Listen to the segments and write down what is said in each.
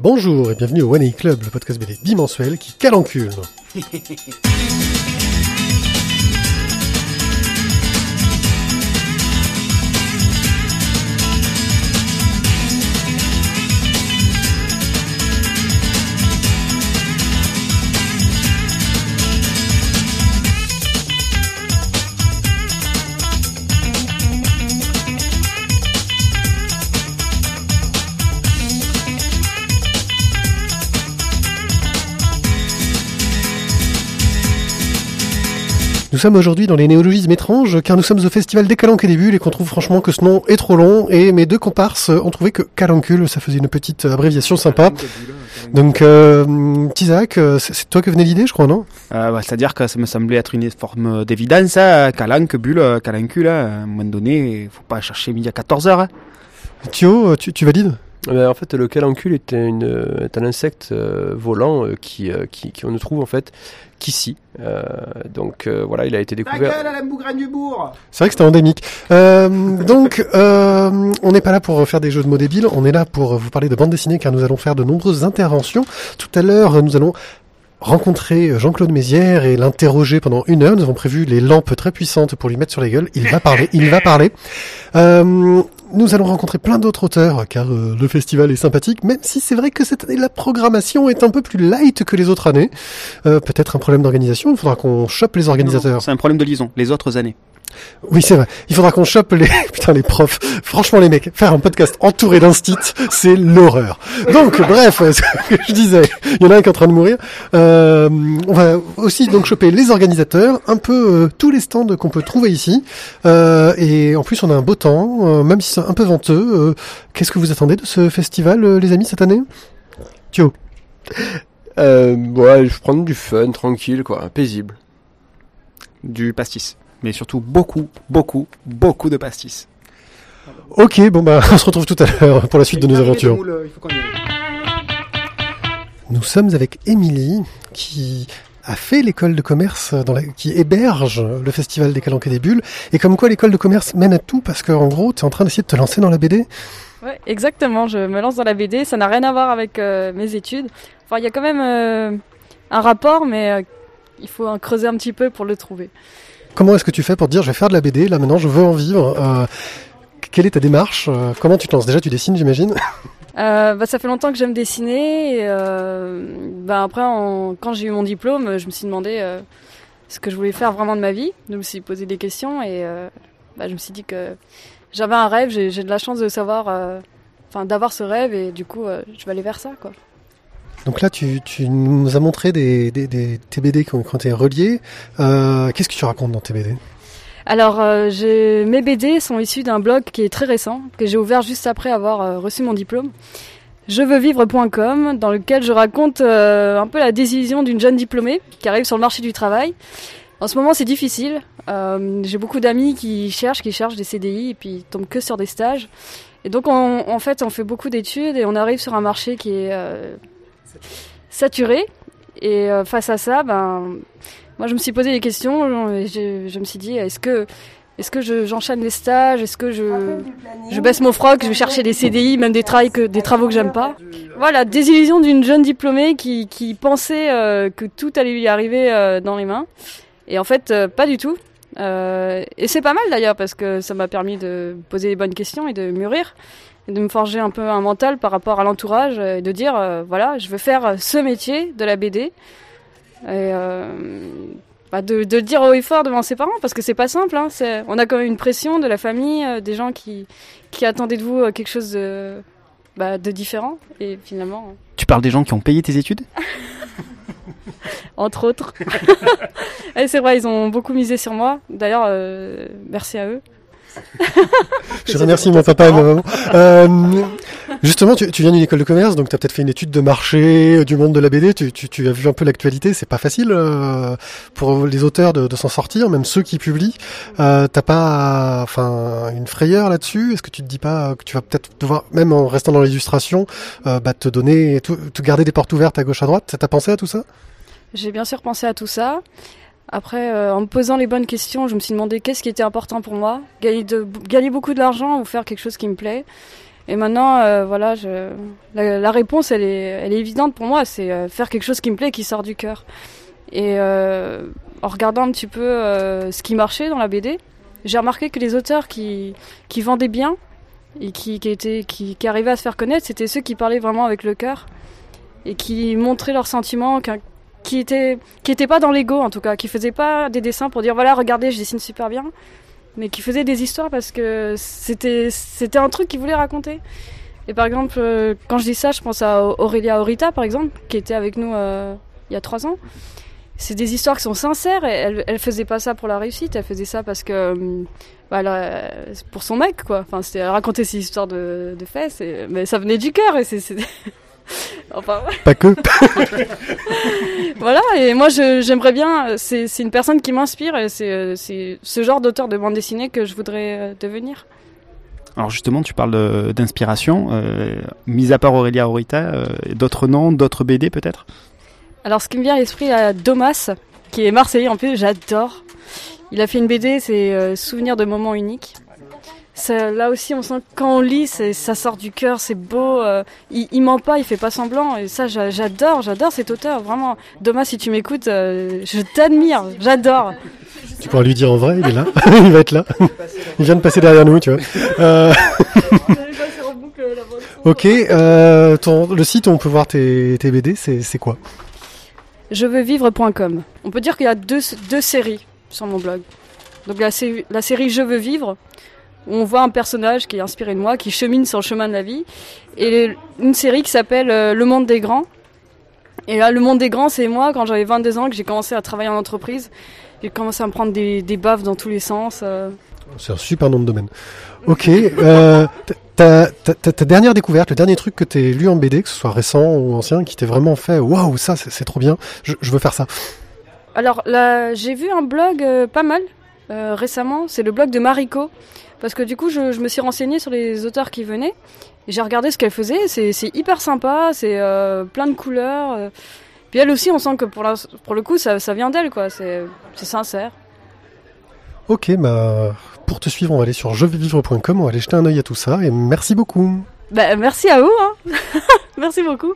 Bonjour et bienvenue au One Club, le podcast BD bimensuel qui calencule. Nous sommes aujourd'hui dans les néologismes étranges car nous sommes au festival des calanques et des bulles et qu'on trouve franchement que ce nom est trop long et mes deux comparses ont trouvé que calancule ça faisait une petite abréviation sympa. Donc euh, Tizak, euh, c'est toi qui venais l'idée je crois non? Euh, bah, C'est-à-dire que ça me semblait être une forme d'évidence, hein, calanque, bulle, calancule, hein. à un moment donné, il faut pas chercher midi à 14h. Thio, tu, tu valides? Ben, en fait, le calancule est, une, euh, est un insecte euh, volant euh, qui, euh, qui, qui on ne trouve en fait qu'ici. Euh, donc euh, voilà, il a été découvert. Alain Bougragne du Bourg C'est vrai que c'était endémique. Euh, donc, euh, on n'est pas là pour faire des jeux de mots débiles, on est là pour vous parler de bande dessinée car nous allons faire de nombreuses interventions. Tout à l'heure, nous allons rencontrer Jean-Claude Mézières et l'interroger pendant une heure. Nous avons prévu les lampes très puissantes pour lui mettre sur les gueules. Il va parler, il va parler. Euh, nous allons rencontrer plein d'autres auteurs car euh, le festival est sympathique, même si c'est vrai que cette année la programmation est un peu plus light que les autres années. Euh, Peut-être un problème d'organisation, il faudra qu'on chope les organisateurs. C'est un problème de liaison, les autres années. Oui, c'est vrai. Il faudra qu'on chope les putain les profs. Franchement, les mecs, faire un podcast entouré d'instit, c'est l'horreur. Donc, bref, ce que je disais, il y en a un qui est en train de mourir. Euh, on va aussi donc choper les organisateurs, un peu euh, tous les stands qu'on peut trouver ici. Euh, et en plus, on a un beau temps, euh, même si c'est un peu venteux. Euh, Qu'est-ce que vous attendez de ce festival, euh, les amis, cette année? Thio. Euh, ouais, je prends du fun, tranquille, quoi, paisible. Du pastis. Mais surtout beaucoup, beaucoup, beaucoup de pastis. Ok, bon bah, on se retrouve tout à l'heure pour la suite de nos aventures. Nous sommes avec Émilie qui a fait l'école de commerce dans la, qui héberge le festival des Calanques et des Bulles. Et comme quoi l'école de commerce mène à tout parce qu'en gros, tu es en train d'essayer de te lancer dans la BD. Ouais, exactement. Je me lance dans la BD. Ça n'a rien à voir avec euh, mes études. Enfin, il y a quand même euh, un rapport, mais euh, il faut en creuser un petit peu pour le trouver. Comment est-ce que tu fais pour dire je vais faire de la BD, là maintenant je veux en vivre euh, Quelle est ta démarche Euh, Comment tu te lances? Déjà tu dessines j'imagine Euh, bah, ça fait longtemps que j'aime dessiner. Bah, après, quand j'ai eu mon diplôme, je me suis demandé ce que je voulais faire vraiment de ma vie. Je me suis posé des questions et bah, je me suis dit que j'avais un rêve. J'ai de la chance de savoir, enfin, d'avoir ce rêve et du coup, je vais aller vers ça, quoi. Donc là tu, nous as montré des, des, des tes BD qui ont, été reliés. Euh, Qu'est-ce que tu racontes dans tes BD Alors, euh, mes BD sont issus d'un blog qui est très récent, que j'ai ouvert juste après avoir euh, reçu mon diplôme. Je veux dans lequel je raconte un peu la décision d'une jeune diplômée qui arrive sur le marché du travail. En ce moment, c'est difficile. J'ai beaucoup d'amis qui cherchent, qui cherchent des CDI et puis ils tombent que sur des stages. Et donc, on- en fait, on fait beaucoup d'études et on arrive sur un marché qui est saturé. Et euh, face à ça, ben, moi, je me suis posé des questions. et Je, je me suis dit, est-ce que, est-ce que je- j'enchaîne les stages Est-ce que je, je baisse mon froc Je vais chercher des CDI, même des, travails que, des travaux que j'aime pas Voilà, désillusion d'une jeune diplômée qui, qui pensait euh, que tout allait lui arriver euh, dans les mains. Et en fait, pas du tout. Et c'est pas mal d'ailleurs, parce que ça m'a permis de poser les bonnes questions et de mûrir. Et de me forger un peu un mental par rapport à l'entourage et de dire, euh, voilà, je veux faire ce métier de la BD. Et euh, bah, de, de le dire haut et fort devant ses parents parce que c'est pas simple. Hein, on a quand même une pression de la famille, euh, des gens qui, qui attendaient de vous euh, quelque chose de, bah, de différent. Et finalement, euh, Tu parles des gens qui ont payé tes études? Entre autres. C'est vrai, ils ont beaucoup misé sur moi. D'ailleurs, euh, merci à eux. Je remercie mon papa et ma maman. Euh, justement, tu, viens d'une école de commerce, donc tu as peut-être fait une étude de marché euh, du monde de la BD. Tu, as vu un peu l'actualité. C'est pas facile euh, pour les auteurs de, s'en sortir, même ceux qui publient. Euh, T'as pas, enfin, une frayeur là-dessus? Est-ce que tu te dis pas que tu vas peut-être devoir, même en restant dans l'illustration, bah, te donner, tout- te garder des portes ouvertes à gauche à droite? T'as pensé à tout ça? J'ai bien sûr pensé à tout ça. Après, euh, en me posant les bonnes questions, je me suis demandé qu'est-ce qui était important pour moi. Gagner, de, beaucoup d'argent ou faire quelque chose qui me plaît. Et maintenant, euh, voilà, la, réponse, elle est, évidente pour moi. C'est euh, faire quelque chose qui me plaît, qui sort du cœur. Et en regardant un petit peu ce qui marchait dans la BD, j'ai remarqué que les auteurs qui, vendaient bien et qui, qui, arrivaient à se faire connaître, c'était ceux qui parlaient vraiment avec le cœur et qui montraient leurs sentiments, qui étaient, qui étaient pas dans l'ego en tout cas, qui faisaient pas des dessins pour dire voilà, regardez, je dessine super bien, mais qui faisaient des histoires parce que c'était, c'était un truc qu'ils voulaient raconter. Et par exemple, euh, quand je dis ça, je pense à Aurélia Aurita par exemple, qui était avec nous euh, il y a trois ans. C'est des histoires qui sont sincères. Et elle, elle faisait pas ça pour la réussite, elle faisait ça parce que bah, elle a- c'est pour son mec quoi. Enfin, elle racontait ses histoires de, de fesses, mais ça venait du cœur et c'est... enfin ouais. Pas que. voilà. Et moi, je- j'aimerais bien. C'est, c'est une personne qui m'inspire et c'est, euh, c'est ce genre d'auteur de bande dessinée que je voudrais euh, devenir. Alors justement, tu parles d'inspiration. Euh, mis à part Aurélia Aurita, euh, d'autres noms, d'autres BD peut-être? Alors, ce qui me vient à l'esprit, à Domas, qui est marseillais en plus, j'adore. Il a fait une BD, c'est euh, Souvenirs de moments uniques. Ça, là aussi, on sent que quand on lit, ça sort du cœur, c'est beau. euh, il, il ment pas, il fait pas semblant. Et ça, j'a- j'adore, j'adore cet auteur. Vraiment, Domas, si tu m'écoutes, euh, je t'admire, j'adore. Tu pourras lui dire en vrai, il est là. il va être là. il vient de passer derrière nous, tu vois. Euh, ok, euh, ton, le site où on peut voir tes, tes BD, c'est quoi? Je veux vivre.com. On peut dire qu'il y a deux, deux séries sur mon blog. Donc la série Je veux vivre, où on voit un personnage qui est inspiré de moi, qui chemine sur le chemin de la vie, et une série qui s'appelle euh, Le monde des grands. Et là, Le monde des grands, c'est moi quand j'avais 22 ans que j'ai commencé à travailler en entreprise. J'ai commencé à me prendre des, des baffes dans tous les sens. euh. C'est un super nom de domaine. Ok, euh, ta, ta, ta- ta dernière découverte, le dernier truc que t'es lu en BD, que ce soit récent ou ancien, qui t'ait vraiment fait waouh, ça c'est c'est trop bien, je, je veux faire ça. Alors là, j'ai vu un blog euh, pas mal euh, récemment, c'est le blog de Mariko. Parce que du coup, je, je me suis renseignée sur les auteurs qui venaient. Et j'ai regardé ce qu'elle faisait, c'est c'est hyper sympa, c'est euh, plein de couleurs. euh. Puis elle aussi, on sent que pour, la- pour le coup, ça, ça vient d'elle, quoi. C'est c'est sincère. Ok, bah pour te suivre, on va aller sur jevivre.com, on va aller jeter un œil à tout ça, et merci beaucoup. Bah, merci à vous, hein. merci beaucoup.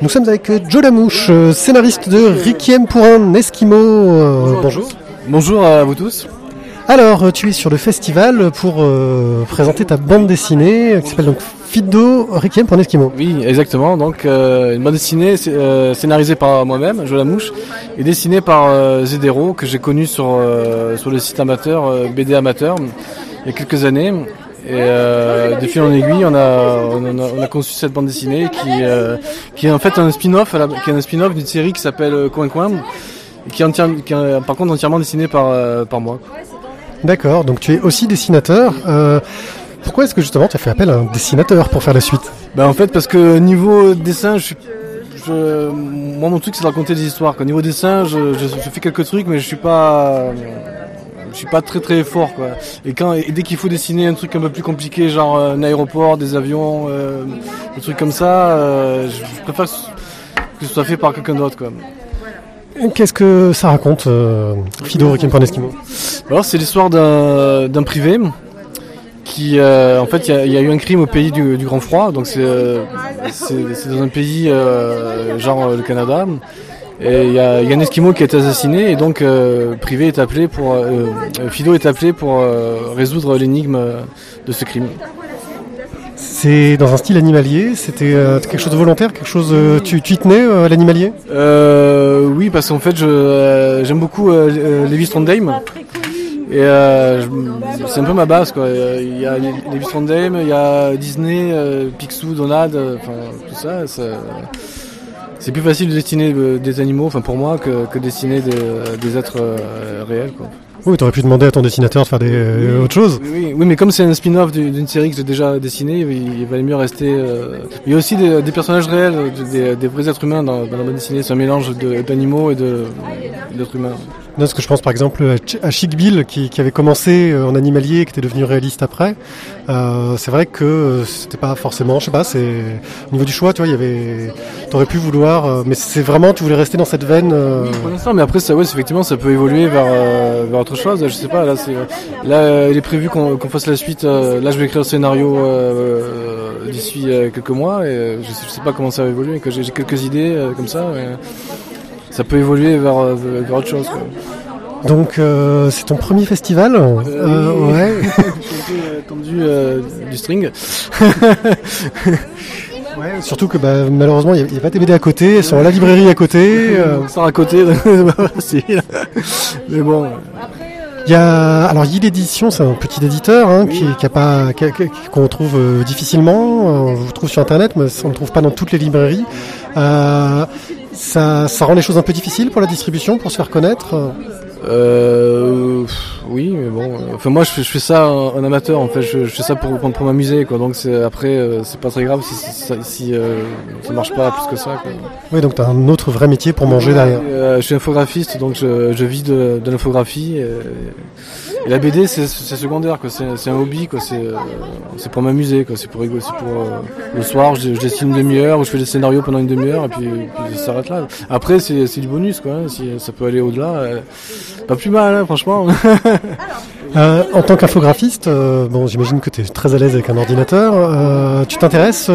Nous sommes avec euh, Joe Lamouche, scénariste de Requiem pour un Esquimau. Euh, bonjour. Bonjour à vous tous. Alors, euh, tu es sur le festival pour euh, présenter ta bande dessinée qui s'appelle donc Fido Requiem pour un. Oui, exactement. Donc, euh, une bande dessinée euh, scénarisée par moi-même, Joe Lamouche, et dessinée par euh, Zedero, que j'ai connu sur, euh, sur le site amateur, BD Amateur, il y a quelques années. Et euh, de fil en aiguille, on a, on a, on a conçu cette bande dessinée qui, euh, qui est en fait un spin-off, qui est un spin-off d'une série qui s'appelle Coin Coin, qui est, qui est, par contre entièrement dessinée par, par moi. D'accord, donc tu es aussi dessinateur. Euh, pourquoi est-ce que justement tu as fait appel à un dessinateur pour faire la suite? Bah en fait parce que niveau dessin, je je, moi mon truc c'est de raconter des histoires. Quoi. Niveau dessin, je, fais quelques trucs, mais je suis pas, je suis pas très très fort. Et quand et dès qu'il faut dessiner un truc un peu plus compliqué, genre euh, un aéroport, des avions, euh, des trucs comme ça, je, préfère que ce soit fait par quelqu'un d'autre. Qu'est-ce que ça raconte, euh, Fido Requiem pour Alors c'est l'histoire d'un privé qui, euh, en fait, il y a- eu un crime au pays du, Grand Froid, donc c'est euh, dans un pays euh, genre euh, le Canada. Et il y y a un Esquimau qui a été assassiné et donc Privé est appelé pour Fido est appelé pour résoudre l'énigme de ce crime. C'est dans un style animalier, c'était euh, quelque chose de volontaire, quelque chose... euh, tu, tu y tenais euh, l'animalier? Oui, parce qu'en fait, j'aime beaucoup euh, Levi Strondheim. Et c'est un peu ma base, quoi. Il y a Levi Strondheim, il y a Disney, Picsou, Donald, tout ça. c'est plus facile de dessiner des animaux, enfin pour moi, que, que dessiner des, des êtres réels. Oui, t'aurais pu demander à ton dessinateur de faire des, euh, autre chose. Oui, oui, oui, mais comme c'est un spin-off du- d'une série que j'ai déjà dessinée, il, il valait mieux rester. euh, Il y a aussi des, des personnages réels, de- des, des vrais êtres humains dans, dans la bande dessinée. C'est un mélange de- d'animaux et de- d'êtres humains. Non, ce que je pense par exemple à, Ch- à Chic Bill qui, avait commencé euh, en animalier, qui était devenu réaliste après. Euh, c'est vrai que euh, c'était pas forcément, je sais pas, c'est au niveau du choix, tu vois, il y avait, t'aurais pu vouloir, mais c'est vraiment, tu voulais rester dans cette veine. euh, Pour l'instant, mais après, ça, effectivement, ça peut évoluer vers, euh, vers autre chose. Je sais pas, là, il est prévu qu'on, fasse la suite. là, je vais écrire le scénario d'ici quelques mois, et je, sais, sais pas comment ça va évoluer. J'ai, quelques idées comme ça, ça peut évoluer vers, euh, vers autre chose. Quoi. Donc euh, c'est ton premier festival. Euh, oui. ouais. J'ai un peu euh, tendu euh, du string. Ouais, surtout que bah, malheureusement il n'y a, pas tes BD à côté, elles sont à la librairie à côté. euh, On sort à côté. c'est- mais bon. Il y a alors Yid Édition, c'est un petit éditeur hein, qui, qui a pas qu'on trouve euh, difficilement. Euh, On vous trouve sur internet, mais on ne trouve pas dans toutes les librairies. Euh, ça, ça rend les choses un peu difficiles pour la distribution, pour se faire connaître. Euh, oui, mais bon. euh, Enfin, moi, je fais, je fais ça en, en amateur. En fait, je, je fais ça pour, pour, m'amuser, quoi. Donc, c'est, après, euh, c'est pas très grave si, si, si, euh, ça marche pas plus que ça. Quoi. Oui, donc tu as un autre vrai métier pour manger derrière. Euh, je suis infographiste, donc je, je vis de, de l'infographie. Et, et la BD, c'est, secondaire. C'est, un hobby, euh, c'est pour m'amuser. C'est pour rigoler. Pour euh, le soir, je, dessine une demi-heure ou je fais des scénarios pendant une demi-heure et puis, puis ça s'arrête là. Après, c'est, du bonus, quoi. hein. Si ça peut aller au-delà, euh, pas plus mal, hein, franchement. Euh, en tant qu'infographiste, bon, j'imagine que tu es très à l'aise avec un ordinateur. Euh, tu t'intéresses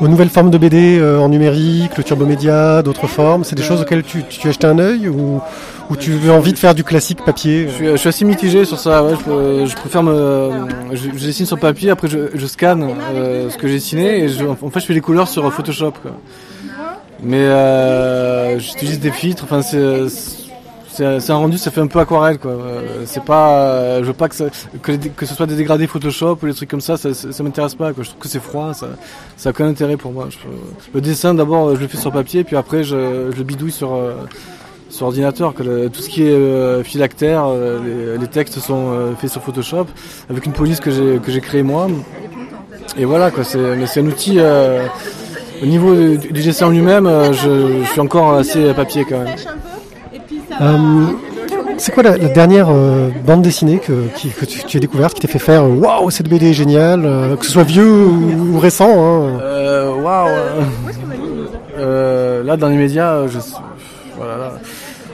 aux nouvelles formes de BD euh, en numérique, le turbomédia, d'autres formes C'est des choses auxquelles tu, tu as jeté un œil ou, tu as envie de faire du classique papier Je suis, assez mitigé sur ça. Je, préfère me, je, dessine sur papier, après je, scanne euh, ce que j'ai dessiné et en fait je fais les couleurs sur Photoshop. Mais euh, j'utilise des filtres. Enfin c'est c'est un rendu, ça fait un peu aquarelle quoi. Euh, C'est pas, euh, je veux pas que ça, que, ce soit des dégradés Photoshop ou des trucs comme ça, ça, ça, ça m'intéresse pas. Je trouve que c'est froid, ça, ça a aucun intérêt pour moi. Le dessin d'abord, je le fais sur papier, puis après je, je le bidouille sur euh, sur ordinateur. Tout ce qui est euh, les, textes sont faits sur Photoshop avec une police que j'ai que j'ai créée moi. Et voilà quoi. C'est c'est un outil. au niveau du, du dessin lui-même, je suis encore assez papier quand même. Euh, C'est quoi la, la dernière euh, bande dessinée que, qui- que tu, tu as découverte, qui t'a fait faire euh, waouh, cette BD est géniale, euh, que ce soit vieux ou, ou récent hein. Euh, Waouh. Euh, là, dans les médias, je voilà. là.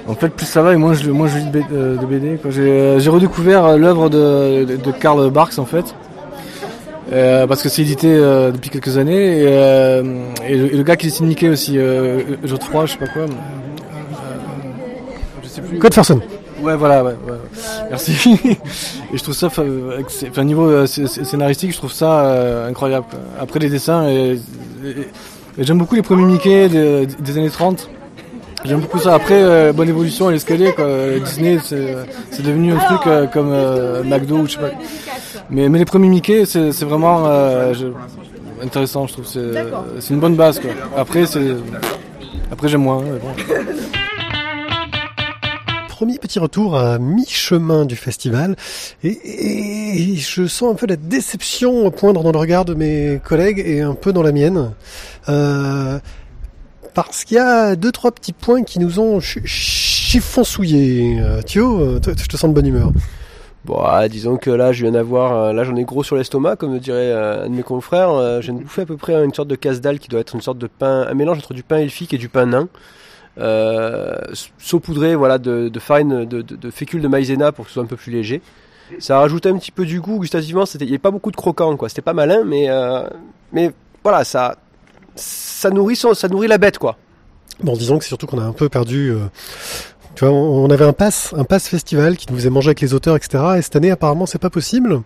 En fait, plus ça va et moins je, moins je lis de BD. J'ai redécouvert l'œuvre de, de, de Karl Barks en fait. Euh, parce que c'est édité euh, depuis quelques années et, euh, et, le, et le gars qui dessine Mickey aussi, euh, Godefroy, je sais pas quoi. Code Ferson. Ouais, voilà, ouais, ouais. Merci. et je trouve ça, enfin, c'est- enfin, niveau euh, sc- sc- scénaristique, je trouve ça euh, incroyable. Après les dessins, et, et- et j'aime beaucoup les premiers Mickey des, des années 30. J'aime beaucoup ça. Après, euh, bonne évolution à l'escalier, quoi. Disney, c'est devenu un truc euh, comme euh, McDo ou je sais pas. Mais, mais les premiers Mickey, c'est vraiment euh, je- intéressant, je trouve. C'est une bonne base, quoi. Après, c'est après j'aime moins. mais bon. Premier petit retour à mi-chemin du festival et, je sens un peu la déception poindre dans le regard de mes collègues et un peu dans la mienne. Euh, parce qu'il y a deux trois petits points qui nous ont ch- chiffonsouillés. Euh, Thio, euh, toi, je te sens de bonne humeur. Bon, ah, disons que là, je viens d'avoir, euh, là, j'en ai gros sur l'estomac, comme dirait euh, un de mes confrères. Euh, je viens de bouffer à peu près une sorte de casse-dalle qui doit être une sorte de pain, un mélange entre du pain elfique et du pain nain. Euh, saupoudré, voilà, de, farine, de, de, fécule de maïzena pour que ce soit un peu plus léger. Ça a rajouté un petit peu du goût gustativement. Il n'y avait pas beaucoup de croquant, quoi. C'était pas malin, mais, euh, mais voilà, ça, ça nourrit ça nourrit la bête, quoi. Bon, disons que c'est surtout qu'on a un peu perdu. euh, tu vois, on avait un pass, un pass festival qui nous faisait manger avec les auteurs, etc. Et cette année, apparemment, c'est pas possible.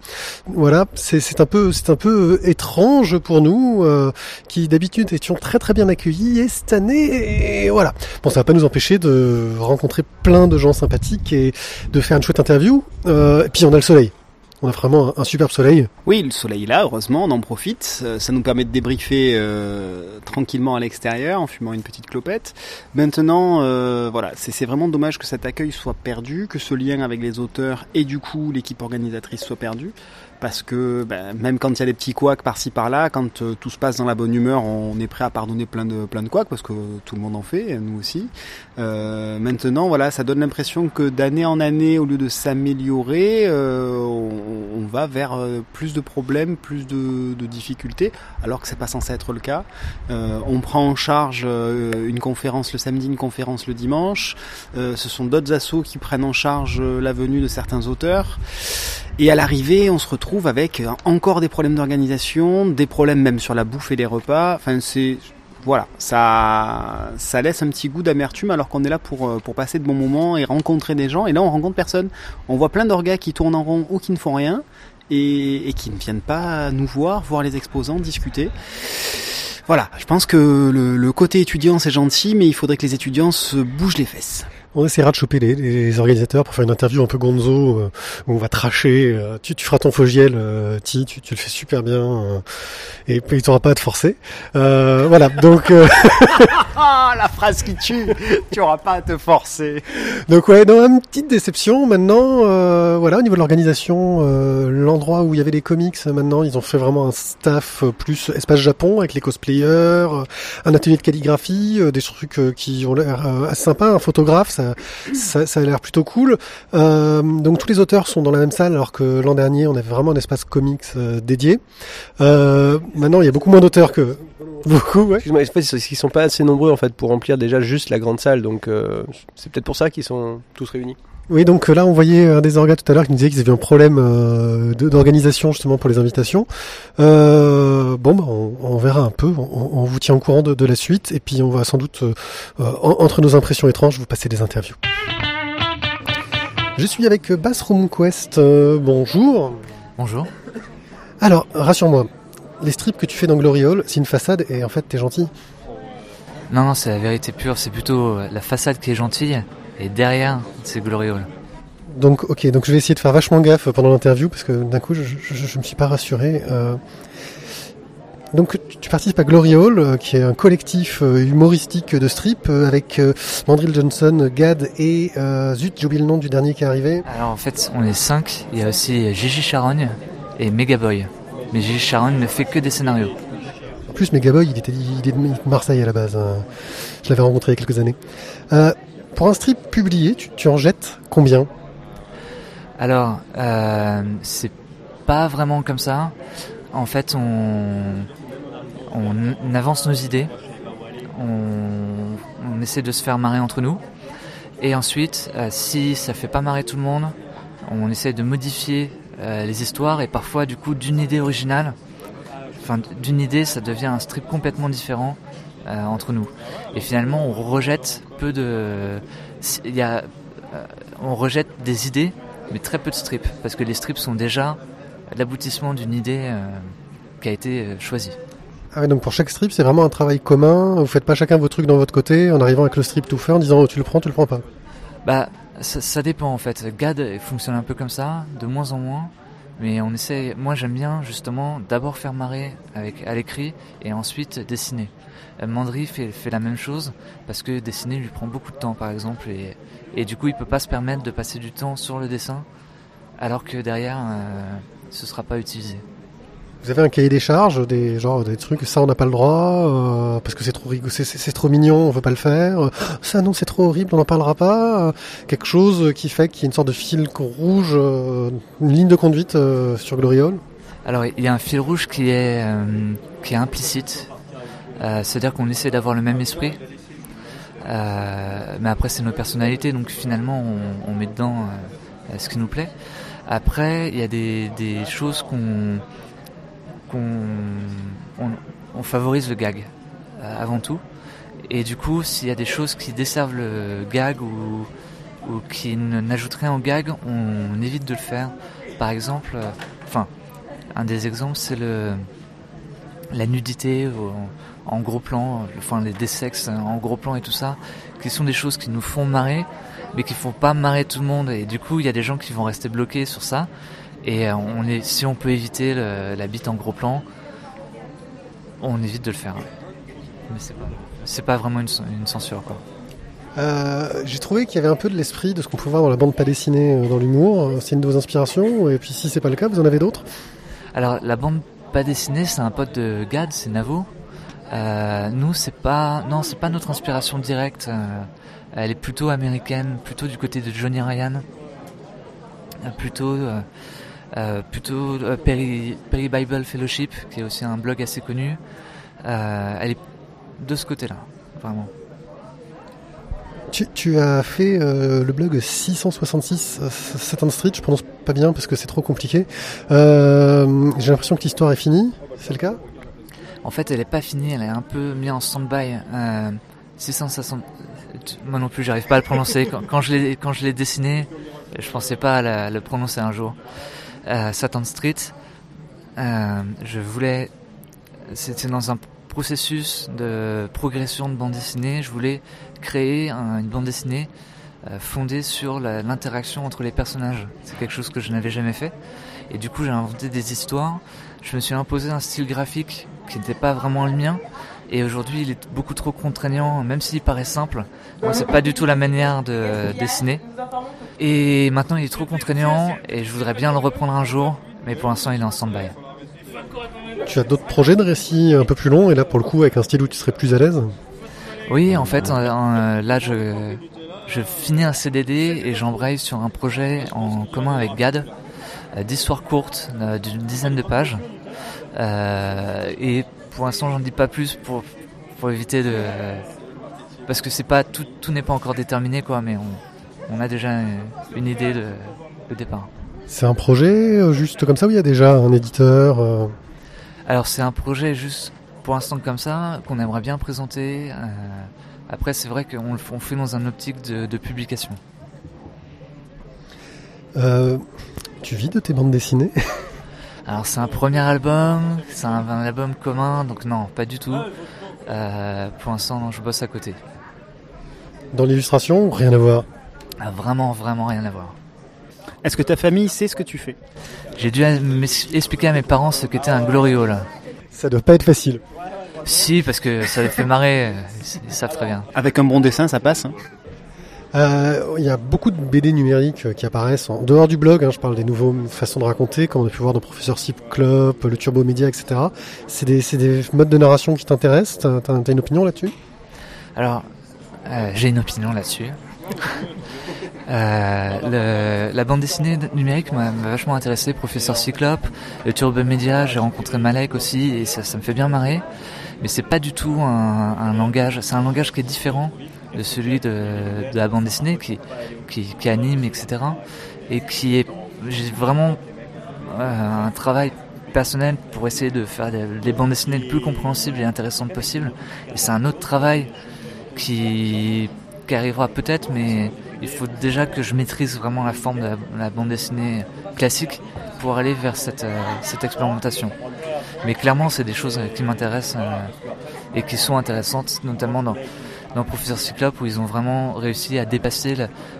Voilà, c'est un peu, c'est un peu euh, étrange pour nous, euh, qui d'habitude étions très très bien accueillis. Et cette année, voilà. Bon, ça va pas nous empêcher de rencontrer plein de gens sympathiques et de faire une chouette interview. Euh, et puis on a le soleil. On a vraiment un, un superbe soleil. Oui, le soleil est là, heureusement, on en profite. Euh, Ça nous permet de débriefer euh, tranquillement à l'extérieur en fumant une petite clopette. Maintenant, euh, voilà, c'est c'est vraiment dommage que cet accueil soit perdu, que ce lien avec les auteurs et du coup l'équipe organisatrice soit perdu. Parce que ben, même quand il y a des petits couacs par-ci par-là, quand euh, tout se passe dans la bonne humeur, on est prêt à pardonner plein de plein de couacs parce que tout le monde en fait, nous aussi. Euh, maintenant, voilà, ça donne l'impression que d'année en année, au lieu de s'améliorer, euh, on, va vers euh, plus de problèmes, plus de, de, difficultés, alors que c'est pas censé être le cas. Euh, on prend en charge une conférence le samedi, une conférence le dimanche. ce sont d'autres assos qui prennent en charge la venue de certains auteurs. Et à l'arrivée, on se retrouve avec encore des problèmes d'organisation, des problèmes même sur la bouffe et les repas. Enfin, c'est voilà, ça, ça laisse un petit goût d'amertume alors qu'on est là pour, euh, pour passer de bons moments et rencontrer des gens. Et là, on rencontre personne. On voit plein d'orgas qui tournent en rond ou qui ne font rien et, et qui ne viennent pas nous voir, voir les exposants, discuter. Voilà, je pense que le, le côté étudiant c'est gentil, mais il faudrait que les étudiants se bougent les fesses. On essaiera de choper les, les, organisateurs pour faire une interview un peu gonzo euh, où on va tracher. Euh, tu, tu, feras ton fogiel, euh, tu, tu, le fais super bien euh, et puis tu n'auras pas à te forcer. voilà, donc. ah, la phrase qui tue. tu n'auras pas à te forcer. Donc ouais, dans une petite déception maintenant. voilà, au niveau de l'organisation, l'endroit où il y avait les comics, maintenant ils ont fait vraiment un staff plus espace Japon avec les cosplayers, un atelier de calligraphie, des trucs qui ont l'air assez sympa, un photographe ça, ça, a l'air plutôt cool. Euh, donc tous les auteurs sont dans la même salle, alors que l'an dernier on avait vraiment un espace comics euh, dédié. Euh, maintenant il y a beaucoup moins d'auteurs que beaucoup. Ouais. Excuse-moi, ils sont pas assez nombreux en fait pour remplir déjà juste la grande salle, donc euh, c'est peut-être pour ça qu'ils sont tous réunis. Oui, donc là, on voyait un des orgas tout à l'heure qui nous disait qu'ils avaient un problème euh, d'organisation justement pour les invitations. Euh, bon, bah, on, on, verra un peu. On, on, vous tient au courant de, de, la suite et puis on va sans doute, euh, entre nos impressions étranges, vous passer des interviews. Je suis avec Bassroom Quest. Euh, bonjour. Bonjour. Alors, rassure-moi, les strips que tu fais dans Glory Hall, c'est une façade et en fait, t'es gentil. Non, non, c'est la vérité pure. C'est plutôt la façade qui est gentille et derrière, c'est Gloriole. Donc, ok, donc je vais essayer de faire vachement gaffe pendant l'interview parce que d'un coup, je, je, me suis pas rassuré. Euh... Donc, tu participes à Glory Hall, euh, qui est un collectif euh, humoristique de strip euh, avec Mandrill Johnson, Gad et zut, j'ai oublié le nom du dernier qui est arrivé. Alors en fait, on est cinq. Il y a aussi Gigi Charogne et Megaboy. Mais Gigi Charogne ne fait que des scénarios. Plus, Megaboy, il était, il est de Marseille à la base. Hein. Je l'avais rencontré il y a quelques années. Pour un strip publié, tu, en jettes combien? Alors, euh, c'est pas vraiment comme ça. En fait, on, avance nos idées, on, essaie de se faire marrer entre nous. Et ensuite, euh, si ça fait pas marrer tout le monde, on essaie de modifier euh, les histoires et parfois, du coup, d'une idée originale, enfin, d'une idée, ça devient un strip complètement différent euh, entre nous. Et finalement, on rejette peu de. Il y a, euh, on rejette des idées, mais très peu de strips, parce que les strips sont déjà l'aboutissement d'une idée euh, qui a été choisie. Ah donc pour chaque strip, c'est vraiment un travail commun. Vous faites pas chacun vos trucs dans votre côté en arrivant avec le strip tout fait en disant oh, tu le prends, tu le prends pas. Bah ça, ça, dépend en fait. GAD fonctionne un peu comme ça, de moins en moins. Mais on essaie. Moi j'aime bien justement d'abord faire marrer avec à l'écrit et ensuite dessiner. Euh, Mandry fait, la même chose parce que dessiner lui prend beaucoup de temps par exemple et, du coup il peut pas se permettre de passer du temps sur le dessin alors que derrière euh, ce sera pas utilisé. Vous avez un cahier des charges, des genre des trucs ça on n'a pas le droit euh, parce que c'est trop c'est trop mignon, on veut pas le faire. Ça non c'est trop horrible, on n'en parlera pas. quelque chose qui fait qu'il y a une sorte de fil rouge, une ligne de conduite sur Gloriole. Alors il y a un fil rouge qui est qui est implicite euh, c'est-à-dire qu'on essaie d'avoir le même esprit. Euh, mais après, c'est nos personnalités, donc finalement, on, met dedans euh, ce qui nous plaît. Après, il y a des, choses qu'on on, favorise le gag avant tout. Et du coup, s'il y a des choses qui desservent le gag ou, qui n'ajoutent rien au gag, on, évite de le faire. Par exemple, enfin, un des exemples, c'est le la nudité en gros plan, enfin les dessexes en gros plan et tout ça, qui sont des choses qui nous font marrer, mais qui font pas marrer tout le monde. Et du coup, il y a des gens qui vont rester bloqués sur ça. Et euh, on est, si on peut éviter la bite en gros plan, on évite de le faire. Mais c'est pas, c'est pas vraiment une, censure quoi. Euh, J'ai trouvé qu'il y avait un peu de l'esprit de ce qu'on pouvait voir dans la bande pas dessinée, euh, dans l'humour. C'est une de vos inspirations. Et puis si c'est pas le cas, vous en avez d'autres? Alors la bande pas dessinée, c'est un pote de Gad, c'est Navo. Euh, nous, c'est pas, non, c'est pas notre inspiration directe. Elle est plutôt américaine, plutôt du côté de Johnny Ryan, plutôt, euh, euh, plutôt euh, Perry, Perry Bible Fellowship, qui est aussi un blog assez connu. Euh, elle est de ce côté-là, vraiment. Tu, tu as fait euh, le blog 666 euh, Satan Street, je prononce pas bien parce que c'est trop compliqué. Euh, J'ai l'impression que l'histoire est finie, c'est le cas? En fait, elle est pas finie, elle est un peu mise en stand-by. Euh, 660. Moi non plus, j'arrive pas à le prononcer. Quand, quand je l'ai quand je l'ai dessiné, je pensais pas à la- le prononcer un jour. Euh, Satan Street. euh, je voulais. C'était dans un processus de progression de bande dessinée. Je voulais créer un- une bande dessinée euh, fondée sur l'interaction entre les personnages. C'est quelque chose que je n'avais jamais fait. Et du coup, j'ai inventé des histoires. Je me suis imposé un style graphique qui n'était pas vraiment le mien. Et aujourd'hui, il est beaucoup trop contraignant, même s'il paraît simple. Moi, c'est pas du tout la manière de dessiner. Et maintenant, il est trop contraignant et je voudrais bien le reprendre un jour. Mais pour l'instant, il est en stand-by. Tu as d'autres projets de récits un peu plus longs et là pour le coup avec un style où tu serais plus à l'aise? Oui, en fait, euh, euh, là, je, je finis un CDD et j'embraye sur un projet en commun avec GAD, euh, d'histoires courtes d'une dizaine de pages. Euh, et pour l'instant, j'en dis pas plus pour, pour éviter de... Parce que c'est pas tout, tout n'est pas encore déterminé, quoi, mais on, on a déjà une, idée de, de départ. C'est un projet euh, juste comme ça où il y a déjà un éditeur euh, Alors c'est un projet juste pour l'instant comme ça qu'on aimerait bien présenter. Euh, après c'est vrai qu'on le fait dans un optique de, de publication. euh, Tu vis de tes bandes dessinées? Alors c'est un premier album, c'est un, un album commun, donc non, pas du tout. Pour l'instant, je bosse à côté. Dans l'illustration Rien à voir? Ah, vraiment, vraiment rien à voir. Est-ce que ta famille sait ce que tu fais? J'ai dû expliquer à mes parents ce qu'était un gloriole. Ça doit pas être facile. Si, parce que ça les fait marrer, euh, ils savent très bien. Avec un bon dessin, ça passe. hein? Euh, Il y a beaucoup de BD numériques euh, qui apparaissent en dehors du blog. hein, je parle des nouveaux façons de raconter, comme on a pu voir dans Professeur Cyclope, le Turbo Média, etc. C'est des, modes de narration qui t'intéressent? T'as t'as une opinion là-dessus? Alors, euh, j'ai une opinion là-dessus. Euh, le- la bande dessinée numérique m'a vachement intéressé, Professeur Cyclope, le Turbo Media, j'ai rencontré Malek aussi et ça, ça me fait bien marrer. Mais c'est pas du tout un, un langage, c'est un langage qui est différent de celui de, de la bande dessinée qui, qui, qui anime, etc. Et qui est, j'ai vraiment euh, un travail personnel pour essayer de faire des bandes dessinées le plus compréhensibles et intéressantes possible. Et c'est un autre travail qui, qui arrivera peut-être, mais il faut déjà que je maîtrise vraiment la forme de la, bande dessinée classique pour aller vers cette, euh, cette expérimentation. Mais clairement, c'est des choses qui m'intéressent euh, et qui sont intéressantes, notamment dans, dans Professeur Cyclope, où ils ont vraiment réussi à dépasser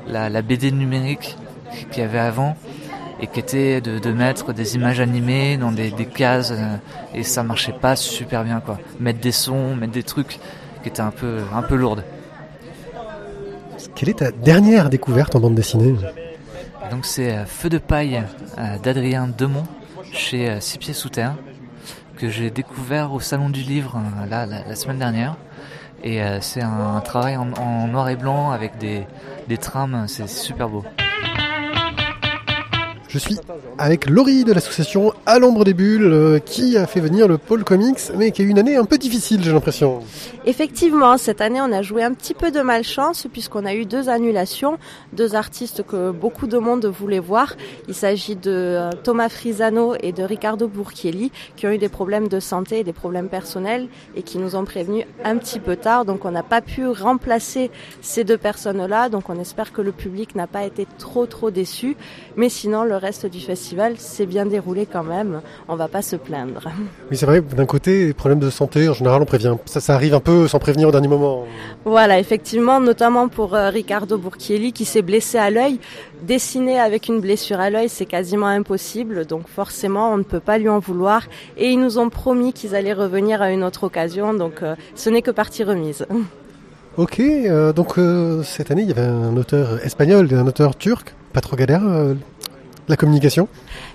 la, BD numérique qu'il y avait avant et qui était de, mettre des images animées dans des, des cases euh, et ça marchait pas super bien quoi. Mettre des sons, mettre des trucs qui étaient un peu un peu lourdes. Quelle est ta dernière découverte en bande dessinée Donc c'est euh, Feu de paille euh, d'Adrien Demont chez euh, Six Pieds Sous Terre que j'ai découvert au Salon du Livre là, la, la semaine dernière. Et c'est un, un travail en, en noir et blanc avec des, des trames, c'est super beau. Je suis avec Laurie de l'association À l'ombre des bulles euh, qui a fait venir le pôle comics mais qui a eu une année un peu difficile j'ai l'impression. Effectivement, cette année, on a joué un petit peu de malchance puisqu'on a eu deux annulations, deux artistes que beaucoup de monde voulait voir. Il s'agit de euh, Thomas Frisano et de Ricardo Burchielli qui ont eu des problèmes de santé et des problèmes personnels et qui nous ont prévenus un petit peu tard. Donc on n'a pas pu remplacer ces deux personnes-là. Donc on espère que le public n'a pas été trop trop déçu. Mais sinon, le reste du festival s'est bien déroulé quand même. On va pas se plaindre. Oui c'est vrai, d'un côté, les problèmes de santé, en général on prévient. Ça, ça arrive un peu sans prévenir au dernier moment. Voilà, effectivement, notamment pour euh, Ricardo Burchielli qui s'est blessé à l'œil. Dessiner avec une blessure à l'œil, c'est quasiment impossible, donc forcément, on ne peut pas lui en vouloir. Et ils nous ont promis qu'ils allaient revenir à une autre occasion, donc euh, ce n'est que partie remise. Ok, euh, donc euh, cette année il y avait un auteur espagnol et un auteur turc, pas trop galère euh, la communication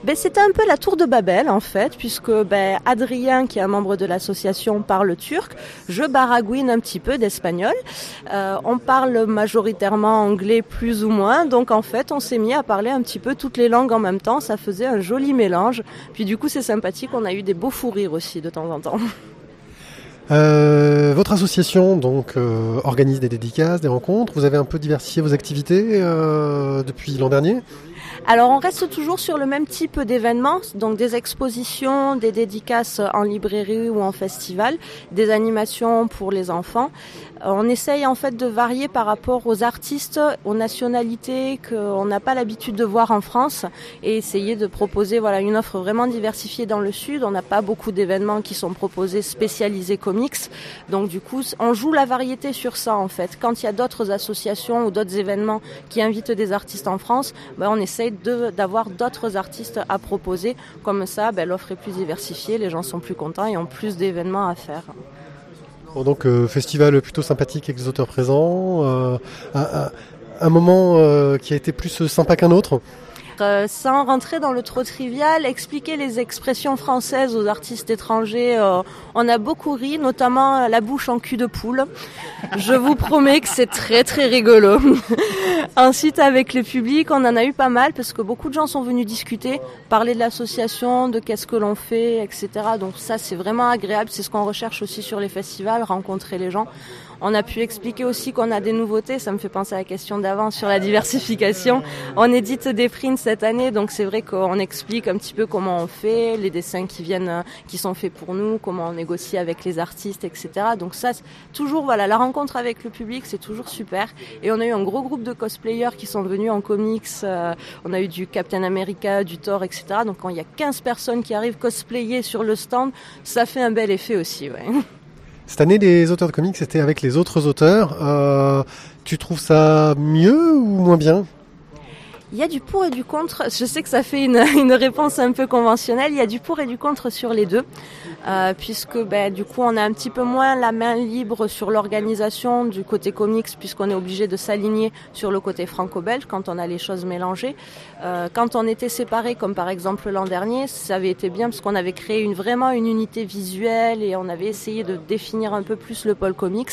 ben, C'était un peu la tour de Babel en fait, puisque ben, Adrien, qui est un membre de l'association, parle turc, je baragouine un petit peu d'espagnol. Euh, on parle majoritairement anglais plus ou moins, donc en fait on s'est mis à parler un petit peu toutes les langues en même temps, ça faisait un joli mélange. Puis du coup c'est sympathique, on a eu des beaux fous rires aussi de temps en temps. Euh, votre association donc euh, organise des dédicaces, des rencontres. Vous avez un peu diversifié vos activités euh, depuis l'an dernier. Alors on reste toujours sur le même type d'événements, donc des expositions, des dédicaces en librairie ou en festival, des animations pour les enfants. On essaye en fait de varier par rapport aux artistes, aux nationalités qu'on n'a pas l'habitude de voir en France et essayer de proposer une offre vraiment diversifiée dans le sud. On n'a pas beaucoup d'événements qui sont proposés spécialisés comics, donc du coup on joue la variété sur ça en fait. Quand il y a d'autres associations ou d'autres événements qui invitent des artistes en France, ben, on essaye d'avoir d'autres artistes à proposer. Comme ça, ben, l'offre est plus diversifiée, les gens sont plus contents et ont plus d'événements à faire. Donc euh, festival plutôt sympathique avec des auteurs présents, euh, un, un, moment euh, qui a été plus sympa qu'un autre euh, sans rentrer dans le trop trivial, expliquer les expressions françaises aux artistes étrangers. Euh, on a beaucoup ri, notamment la bouche en cul de poule. Je vous promets que c'est très très rigolo. Ensuite, avec le public, on en a eu pas mal parce que beaucoup de gens sont venus discuter, parler de l'association, de qu'est-ce que l'on fait, etc. Donc ça, c'est vraiment agréable. C'est ce qu'on recherche aussi sur les festivals, rencontrer les gens. On a pu expliquer aussi qu'on a des nouveautés. Ça me fait penser à la question d'avant sur la diversification. On édite des prints cette année, donc c'est vrai qu'on explique un petit peu comment on fait, les dessins qui viennent, qui sont faits pour nous, comment on négocie avec les artistes, etc. Donc ça, toujours voilà, la rencontre avec le public, c'est toujours super. Et on a eu un gros groupe de cosplayers qui sont venus en comics. Euh, on a eu du Captain America, du Thor, etc. Donc quand il y a 15 personnes qui arrivent cosplayer sur le stand, ça fait un bel effet aussi. Ouais. Cette année, les auteurs de comics, c'était avec les autres auteurs. Euh, tu trouves ça mieux ou moins bien? Il y a du pour et du contre. Je sais que ça fait une, une, réponse un peu conventionnelle. Il y a du pour et du contre sur les deux, euh, puisque ben, du coup on a un petit peu moins la main libre sur l'organisation du côté comics, puisqu'on est obligé de s'aligner sur le côté franco-belge quand on a les choses mélangées. Euh, quand on était séparés, comme par exemple l'an dernier, ça avait été bien parce qu'on avait créé vraiment une unité visuelle et on avait essayé de définir un peu plus le pôle comics.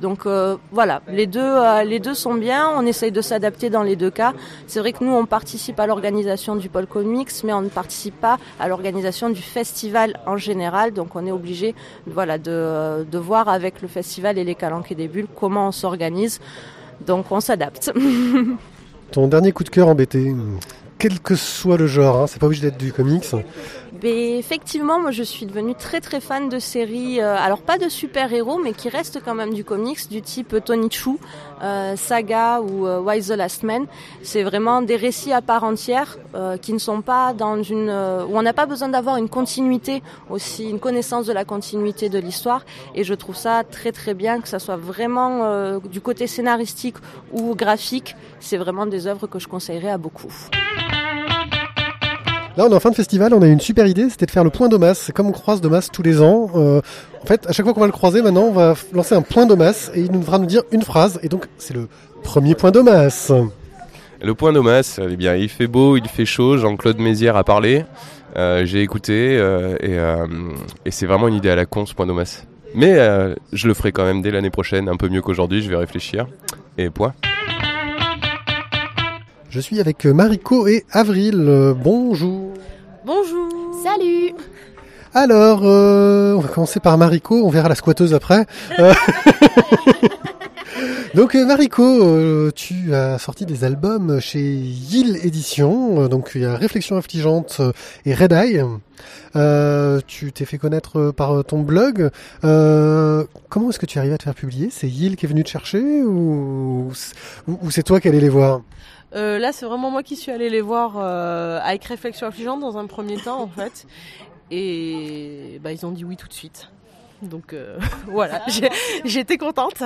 Donc euh, voilà, les deux, les deux sont bien. On essaye de s'adapter dans les deux cas. C'est vrai que nous, on participe à l'organisation du pôle comics, mais on ne participe pas à l'organisation du festival en général. Donc, on est obligé, voilà, de, de voir avec le festival et les Calanques et des Bulles comment on s'organise. Donc, on s'adapte. Ton dernier coup de cœur embêté, quel que soit le genre, hein, c'est pas obligé d'être du comics. Mais effectivement, moi je suis devenue très très fan de séries, euh, alors pas de super-héros, mais qui restent quand même du comics, du type Tony Chu, euh, Saga ou euh, Why the Last Man. C'est vraiment des récits à part entière euh, qui ne sont pas dans une... Euh, où on n'a pas besoin d'avoir une continuité aussi, une connaissance de la continuité de l'histoire. Et je trouve ça très très bien, que ça soit vraiment euh, du côté scénaristique ou graphique. C'est vraiment des œuvres que je conseillerais à beaucoup. Là, on est en fin de festival, on a une super idée, c'était de faire le point d'Omas. C'est comme on croise Domas tous les ans. Euh, en fait, à chaque fois qu'on va le croiser, maintenant, on va lancer un point d'Omas et il nous devra nous dire une phrase. Et donc, c'est le premier point d'Omas. Le point d'Omas, eh bien, il fait beau, il fait chaud. Jean-Claude Mézières a parlé. Euh, J'ai écouté euh, et, et c'est vraiment une idée à la con ce point d'Omas. Mais je le ferai quand même dès l'année prochaine, un peu mieux qu'aujourd'hui. Je vais réfléchir. Et point. Je suis avec Mariko et Avril. Euh, bonjour. Bonjour. Salut. Alors, euh, on va commencer par Mariko, on verra la squatteuse après. Euh, donc Mariko, tu as sorti des albums chez Yill Édition, donc il y a Réflexion affligeante et Red Eye. Euh, tu t'es fait connaître par ton blog. Euh, comment est-ce que tu arrives à te faire publier? C'est Yill qui est venu te chercher ou, c'est toi qui allais les voir? Euh, là, c'est vraiment moi qui suis allée les voir euh, avec réflexion affligeante dans un premier temps, en fait. Et bah, ils ont dit oui tout de suite. Donc euh, voilà, j'étais contente.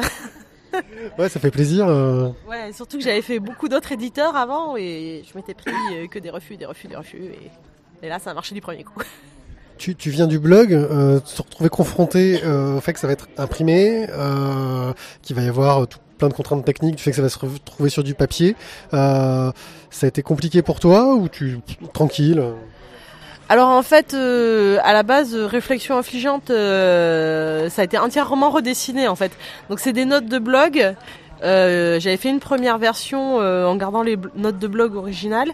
ouais, ça fait plaisir. Euh... Ouais, surtout que j'avais fait beaucoup d'autres éditeurs avant et je m'étais pris que des refus, des refus, des refus. Et, et là, ça a marché du premier coup. tu, tu viens du blog, euh, te retrouver confronté euh, au fait que ça va être imprimé, euh, qu'il va y avoir tout, plein de contraintes techniques, du fait que ça va se retrouver sur du papier. Euh, ça a été compliqué pour toi ou tu tranquille Alors en fait, euh, à la base, euh, réflexion affligeante, euh, ça a été entièrement redessiné en fait. Donc c'est des notes de blog. J'avais fait une première version en gardant les notes de blog originales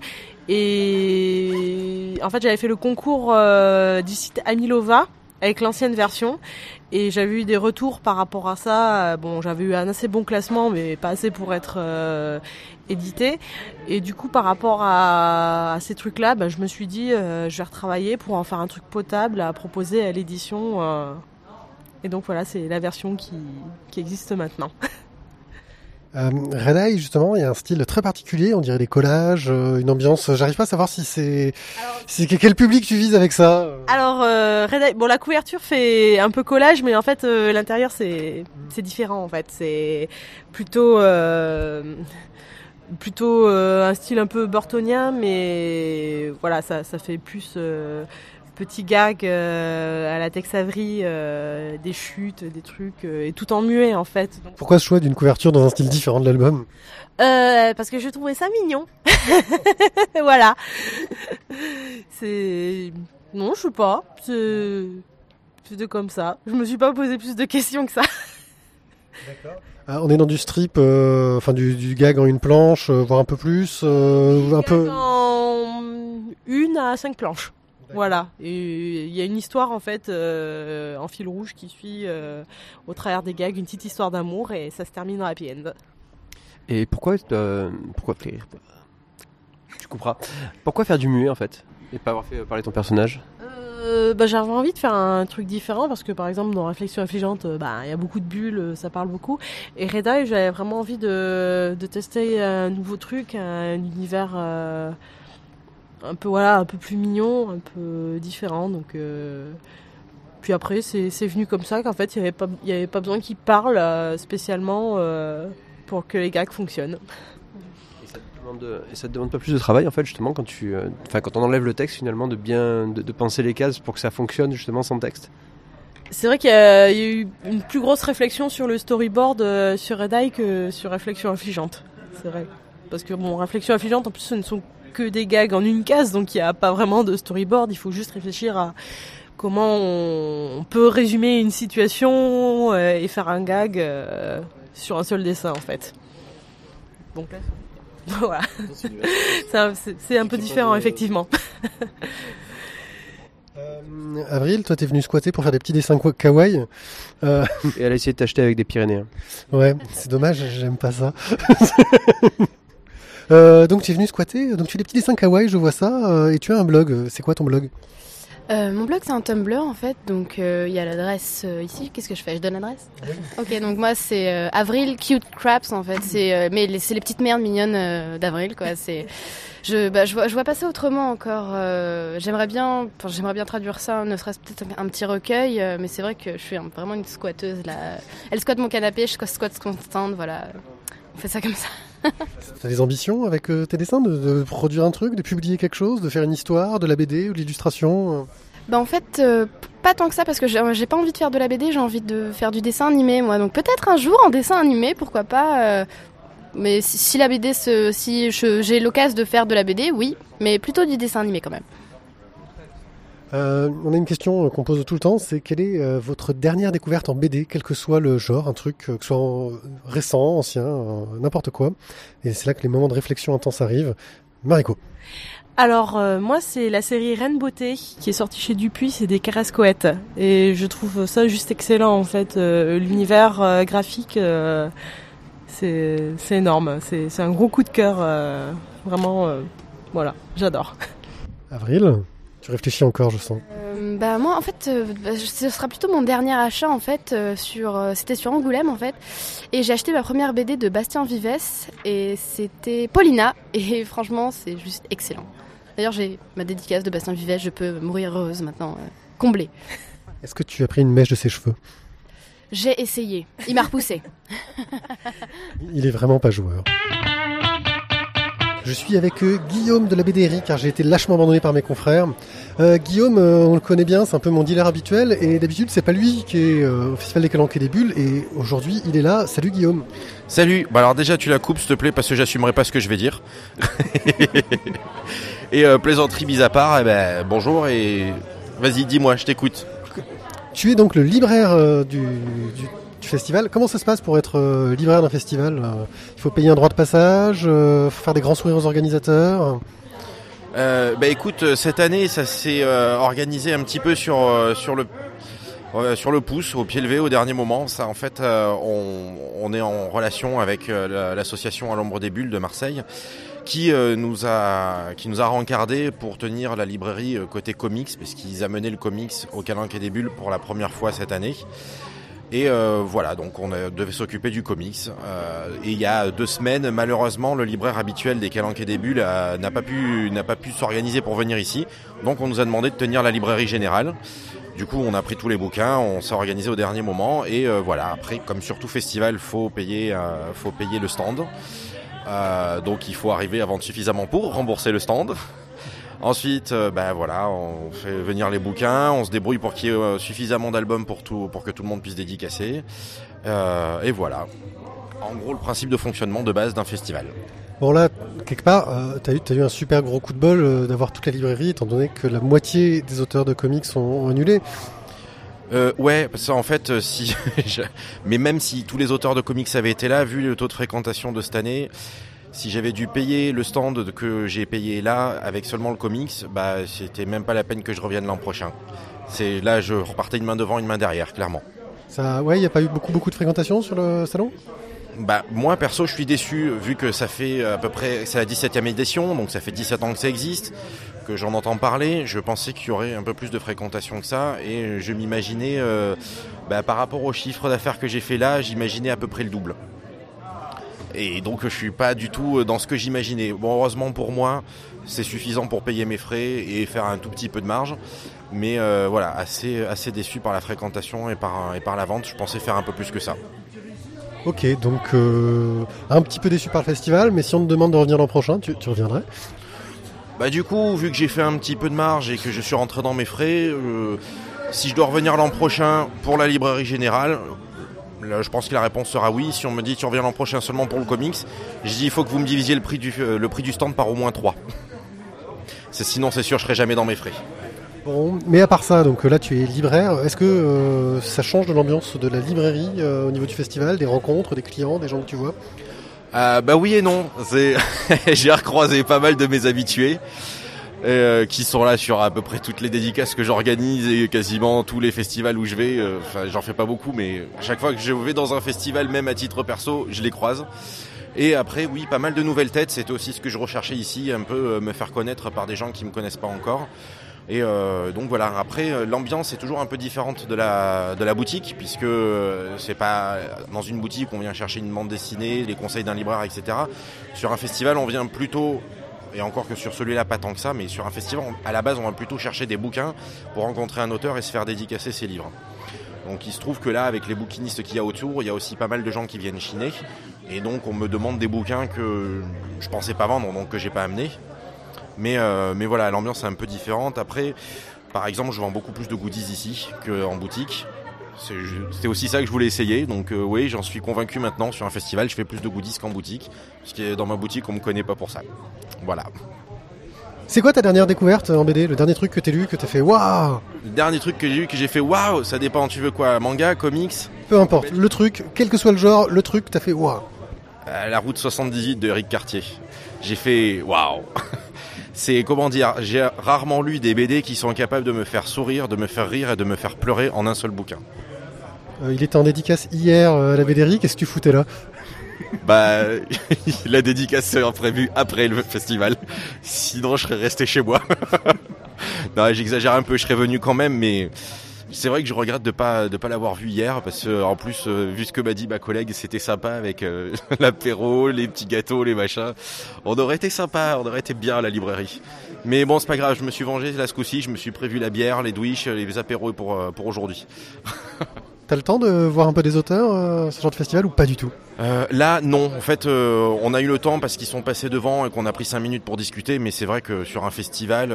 et en fait j'avais fait le concours du site Amilova avec l'ancienne version et j'avais eu des retours par rapport à ça. Euh, Bon, j'avais eu un assez bon classement, mais pas assez pour être euh, édité. Et du coup, par rapport à, à ces trucs-là, ben, je me suis dit, euh, je vais retravailler pour en faire un truc potable à proposer à l'édition. euh. Et donc voilà, c'est la version qui, qui existe maintenant. Euh, Red Eye, justement, il y a un style très particulier, on dirait des collages, euh, une ambiance. J'arrive pas à savoir si c'est, si quel public tu vises avec ça. euh. Alors, euh, Red Eye- bon, la couverture fait un peu collage, mais en fait, euh, l'intérieur c'est c'est différent en fait. C'est plutôt euh, plutôt euh, un style un peu burtonien, mais voilà, ça ça fait plus euh, petit gag euh, à la Tex Avery, euh, des chutes, des trucs, euh, et tout en muet en fait. Donc, Pourquoi ce choix d'une couverture dans un style différent de l'album parce que je trouvais ça mignon. voilà. C'est non, je sais pas. C'est c'était comme ça. Je me suis pas posé plus de questions que ça. Ah, On est dans du strip, euh, enfin du, du gag en une planche, euh, voire un peu plus, euh, un peu. En une à cinq planches. Voilà. Et il y a une histoire en fait euh, en fil rouge qui suit euh, au travers des gags une petite histoire d'amour et ça se termine en happy end. Et pourquoi, euh, pourquoi faire Tu comprends. Pourquoi faire du muet en fait Et pas avoir fait parler ton personnage? Euh, bah, j'avais envie de faire un truc différent parce que par exemple dans Réflexion affligeante, bah, il y a beaucoup de bulles, ça parle beaucoup. Et Red Eye, j'avais vraiment envie de, de tester un nouveau truc, un univers euh, un peu voilà, un peu plus mignon, un peu différent. Donc euh, puis après c'est venu comme ça qu'en fait il y avait pas il y avait pas besoin qu'il parle euh, spécialement euh, pour que les gags fonctionnent. et ça, te demande, de- et ça te demande pas plus de travail en fait justement quand tu, enfin quand on enlève le texte finalement de bien, de, de penser les cases pour que ça fonctionne justement sans texte? C'est vrai qu'il y, a il y a eu une plus grosse réflexion sur le storyboard euh, sur Red Eye que sur Réflexion affligeante. C'est vrai. Parce que bon, Réflexion affligeante, en plus, ce ne sont que des gags en une case, donc il n'y a pas vraiment de storyboard. Il faut juste réfléchir à comment on, peut résumer une situation euh, et faire un gag euh, sur un seul dessin, en fait. Donc là, voilà. C'est un- C'est c'est un peu différent, effectivement. Euh, Avril, toi t'es venu squatter pour faire des petits dessins kawaii. Euh, Et elle a essayé de t'acheter avec des Pyrénéens. ouais, c'est dommage, j'aime pas ça. Euh, donc tu es venu squatter, donc tu fais des petits dessins kawaii, je vois ça, euh, et tu as un blog. Euh, C'est quoi ton blog? Euh, mon blog c'est un Tumblr en fait, donc euh, il y a l'adresse euh, ici. Qu'est-ce que je fais? Je donne l'adresse? Ok, donc moi c'est Avril Cute Craps en fait. C'est mais les- c'est les petites merdes mignonnes d'Avril quoi. C'est je bah, je vois je vois pas ça autrement encore. j'aimerais bien enfin, j'aimerais bien traduire ça, ne serait-ce peut-être un, un petit recueil, mais c'est vrai que je suis un- vraiment une squatteuse là. Elle squatte mon canapé, je squatte son stand, voilà. On fait ça comme ça. T'as des ambitions avec euh, tes dessins de, produire un truc, de publier quelque chose, de faire une histoire, de la BD ou de l'illustration euh Bah en fait, euh, pas tant que ça parce que j'ai pas envie de faire de la BD, j'ai envie de faire du dessin animé moi. Donc peut-être un jour en dessin animé, pourquoi pas. mais si, la BD, si j'ai l'occasion de faire de la BD, oui, mais plutôt du dessin animé quand même. Euh, on a une question qu'on pose tout le temps, c'est quelle est euh, votre dernière découverte en BD, quel que soit le genre, un truc euh, que ce soit en- récent, ancien, n'importe quoi. Et c'est là que les moments de réflexion intense arrivent. Mariko. Alors euh, moi c'est la série Reine Beauté qui est sortie chez Dupuis, c'est des carascoettes et je trouve ça juste excellent en fait. Euh, L'univers euh, graphique c'est c'est énorme, c'est c'est un gros coup de cœur, vraiment voilà, j'adore. Avril, tu réfléchis encore, je sens. Euh, bah moi en fait, euh, bah, ce sera plutôt mon dernier achat en fait. euh, sur, euh, c'était sur Angoulême en fait, et j'ai acheté ma première BD de Bastien Vives et c'était Paulina et franchement c'est juste excellent. D'ailleurs j'ai ma dédicace de Bastien Vives, je peux mourir heureuse maintenant, comblée. Est-ce que tu as pris une mèche de ses cheveux? J'ai essayé, il m'a repoussé. Il est vraiment pas joueur. Je suis avec euh, Guillaume de la BDRI car j'ai été lâchement abandonné par mes confrères. Euh, Guillaume, euh, on le connaît bien, c'est un peu mon dealer habituel et d'habitude c'est pas lui qui est au Festival des Calanques et des Bulles et aujourd'hui il est là. Salut Guillaume. Salut, bah alors déjà tu la coupes s'il te plaît parce que j'assumerai pas ce que je vais dire. et plaisanterie mise à part, eh ben, bonjour et vas-y dis-moi, je t'écoute. Tu es donc le libraire du, du- du festival. Comment ça se passe pour être euh, libraire d'un festival Euh, Il faut payer un droit de passage, euh, faire des grands sourires aux organisateurs? Bah écoute, cette année ça s'est organisé un petit peu sur, sur le... sur le pouce, au pied levé, au dernier moment. Ça, en fait, on, est en relation avec la- l'association à l'ombre des bulles de Marseille, qui nous a qui nous a rencardé pour tenir la librairie côté comics, parce qu'ils amenaient le comics au Calanque des bulles pour la première fois cette année. Et euh, voilà, donc on euh, devait s'occuper du comics. Euh, et il y a deux semaines, malheureusement, le libraire habituel des Calanques et des Bulles euh, n'a pas pu n'a pas pu s'organiser pour venir ici. Donc on nous a demandé de tenir la librairie générale. Du coup, on a pris tous les bouquins, on s'est organisé au dernier moment et euh, voilà. Après, comme sur tout festival, faut payer, euh, faut payer le stand. Donc il faut arriver à vendre suffisamment pour rembourser le stand. Ensuite, euh, ben voilà, on fait venir les bouquins, on se débrouille pour qu'il y ait euh, suffisamment d'albums pour tout, pour que tout le monde puisse dédicacer. Euh, et voilà. En gros, le principe de fonctionnement de base d'un festival. Bon là, quelque part, euh, t'as eu, t'as eu un super gros coup de bol euh, d'avoir toute la librairie, étant donné que la moitié des auteurs de comics ont, ont annulé. Euh, ouais, parce qu'en fait, euh, si, je- mais même si tous les auteurs de comics avaient été là, vu le taux de fréquentation de cette année, si j'avais dû payer le stand que j'ai payé là avec seulement le comics, bah c'était même pas la peine que je revienne l'an prochain. C'est là, je repartais une main devant, une main derrière, clairement. Ça, ouais, il n'y a pas eu beaucoup beaucoup de fréquentation sur le salon? Bah moi perso je suis déçu vu que ça fait à peu près c'est la 17e édition donc ça fait 17 ans que ça existe que j'en entends parler je pensais qu'il y aurait un peu plus de fréquentation que ça et je m'imaginais euh, bah, par rapport au chiffre d'affaires que j'ai fait là j'imaginais à peu près le double et donc je suis pas du tout dans ce que j'imaginais. Bon heureusement pour moi c'est suffisant pour payer mes frais et faire un tout petit peu de marge. Mais euh, voilà assez assez déçu par la fréquentation et par et par la vente. Je pensais faire un peu plus que ça. Ok, donc euh, un petit peu déçu par le festival, mais si on te demande de revenir l'an prochain, tu, tu reviendrais? Bah du coup, vu que j'ai fait un petit peu de marge et que je suis rentré dans mes frais, euh, si je dois revenir l'an prochain pour la librairie générale, là, je pense que la réponse sera oui. Si on me dit tu reviens l'an prochain seulement pour le comics, je dis il faut que vous me divisiez le prix du, euh, le prix du stand par au moins 3. C'est, sinon c'est sûr je serai jamais dans mes frais. Bon, mais à part ça, donc là tu es libraire. Est-ce que euh, ça change de l'ambiance de la librairie euh, au niveau du festival, des rencontres, des clients, des gens que tu vois? Euh, bah oui et non. J'ai recroisé pas mal de mes habitués euh, qui sont là sur à peu près toutes les dédicaces que j'organise et quasiment tous les festivals où je vais. Euh, Enfin, j'en fais pas beaucoup, mais chaque fois que je vais dans un festival, même à titre perso, je les croise. Et après, oui, pas mal de nouvelles têtes. C'était aussi ce que je recherchais ici, un peu euh, me faire connaître par des gens qui me connaissent pas encore. Et euh, donc voilà. Après, euh, l'ambiance est toujours un peu différente de la de la boutique, puisque c'est pas dans une boutique on vient chercher une bande dessinée, les conseils d'un libraire, etc. Sur un festival, on vient plutôt et encore que sur celui-là pas tant que ça, mais sur un festival, à la base, on va plutôt chercher des bouquins pour rencontrer un auteur et se faire dédicacer ses livres. Donc il se trouve que là, avec les bouquinistes qu'il y a autour, il y a aussi pas mal de gens qui viennent chiner. Et donc on me demande des bouquins que je pensais pas vendre, donc que j'ai pas amené. Mais, euh, mais voilà, l'ambiance est un peu différente. Après, par exemple, je vends beaucoup plus de goodies ici qu'en boutique. C'était aussi ça que je voulais essayer. Donc euh, oui, j'en suis convaincu maintenant. Sur un festival, je fais plus de goodies qu'en boutique. Parce que dans ma boutique, on me connaît pas pour ça. Voilà. C'est quoi ta dernière découverte en BD Le dernier truc que t'as lu, que t'as fait waouh Le dernier truc que j'ai eu, que j'ai fait waouh, ça dépend, tu veux quoi? Manga, comics? Peu importe, le truc, quel que soit le genre, le truc, t'as fait waouh. Euh, La route 78 de Eric Cartier. J'ai fait waouh C'est comment dire, j'ai rarement lu des BD qui sont capables de me faire sourire, de me faire rire et de me faire pleurer en un seul bouquin. Euh, il était en dédicace hier euh, à la BDRI, qu'est-ce que tu foutais là Bah, la dédicace sera prévue après le festival. Sinon, je serais resté chez moi. non, j'exagère un peu, je serais venu quand même, mais c'est vrai que je regrette de pas de pas l'avoir vu hier parce que en plus, euh, vu ce que m'a dit ma collègue, c'était sympa avec l'apéro, les petits gâteaux, les machins. On aurait été sympa, on aurait été bien à la librairie. Mais bon, c'est pas grave, je me suis vengé là ce coup-ci, je me suis prévu la bière, les douiches, les apéros pour pour aujourd'hui. T'as le temps de voir un peu des auteurs, euh, ce genre de festival, ou pas du tout? Euh, là, non. En fait, euh, on a eu le temps parce qu'ils sont passés devant et qu'on a pris cinq minutes pour discuter. Mais c'est vrai que sur un festival,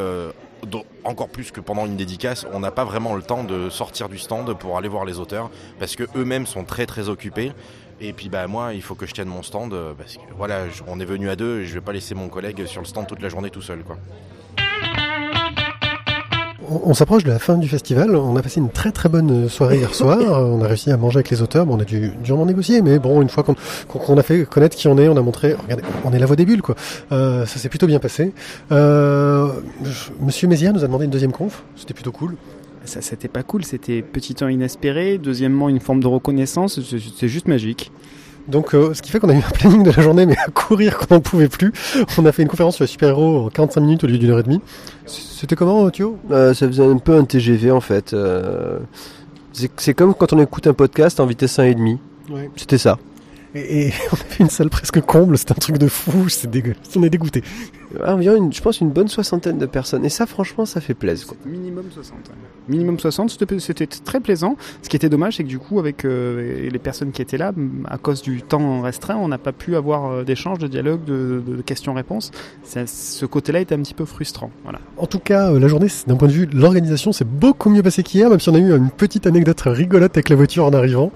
encore plus que pendant une dédicace, on n'a pas vraiment le temps de sortir du stand pour aller voir les auteurs parce que eux-mêmes sont très très occupés. Et puis bah moi, il faut que je tienne mon stand parce que voilà, on est venu à deux et je vais pas laisser mon collègue sur le stand toute la journée tout seul, quoi. On, on s'approche de la fin du festival. On a passé une très très bonne soirée hier soir. On a réussi à manger avec les auteurs. Bon, on a dû durement négocier, mais bon, une fois qu'on qu'on a fait connaître qui on est, on a montré. Regardez, on est la voix des bulles, quoi. Euh, ça s'est plutôt bien passé. Euh, Monsieur Mézières nous a demandé une deuxième conf. C'était plutôt cool. Ça, c'était pas cool, c'était petit temps inespéré. Deuxièmement, une forme de reconnaissance, c'est juste magique. Donc, euh, ce qui fait qu'on a eu un planning de la journée, mais à courir qu'on n'en pouvait plus. On a fait une conférence sur les super-héros en 45 minutes au lieu d'une heure et demie. C'était comment, Thio Euh, ça faisait un peu un TGV en fait. Euh, c'est comme quand on écoute un podcast en vitesse 1,5. Ouais. C'était ça. et, et on a fait une salle presque comble. C'était un truc de fou. C'est dégueu. On est dégoûté. Environ, une, je pense, une bonne soixantaine de personnes. Et ça, franchement, ça fait plaisir. Quoi. Minimum 60. Minimum 60, c'était- très plaisant. Ce qui était dommage, c'est que du coup, avec euh, les personnes qui étaient là, à cause du temps restreint, on n'a pas pu avoir euh, d'échange, de dialogue, de, de questions-réponses. Ce côté-là était un petit peu frustrant. Voilà. En tout cas, euh, la journée, d'un point de vue de l'organisation, c'est beaucoup mieux passé qu'hier, même si on a eu une petite anecdote rigolote avec la voiture en arrivant.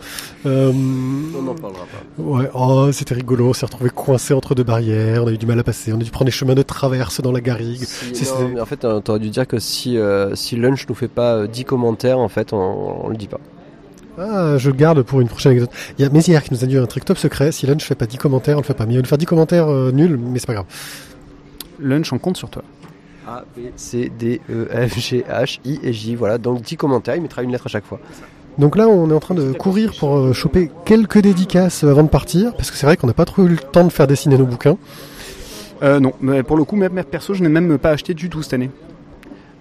Euh, On n'en parlera pas. Ouais, oh, c'était rigolo. On s'est retrouvé coincé entre deux barrières. On a eu du mal à passer. On a dû prendre des chemins de traverse dans la garrigue. Si- non, mais en fait, euh, t'aurais dû dire que si, euh, si Lunch nous fait pas euh, 10 commentaires, en fait, on, on le dit pas. Ah, je le garde pour une prochaine anecdote. Il y a Mézières qui nous a dit un truc top secret. Si Lunch fait pas 10 commentaires, on le fait pas. Mais il va nous faire 10 commentaires euh, nuls, mais c'est pas grave. Lunch, on compte sur toi. A, B, C, D, E, F, G, H, I et J. Voilà, donc 10 commentaires, il mettra une lettre à chaque fois. Donc là, on est en train de courir pour euh, choper quelques dédicaces avant de partir, parce que c'est vrai qu'on n'a pas trop eu le temps de faire dessiner nos bouquins. Euh, non, mais pour le coup, même perso, je n'ai même pas acheté du tout cette année.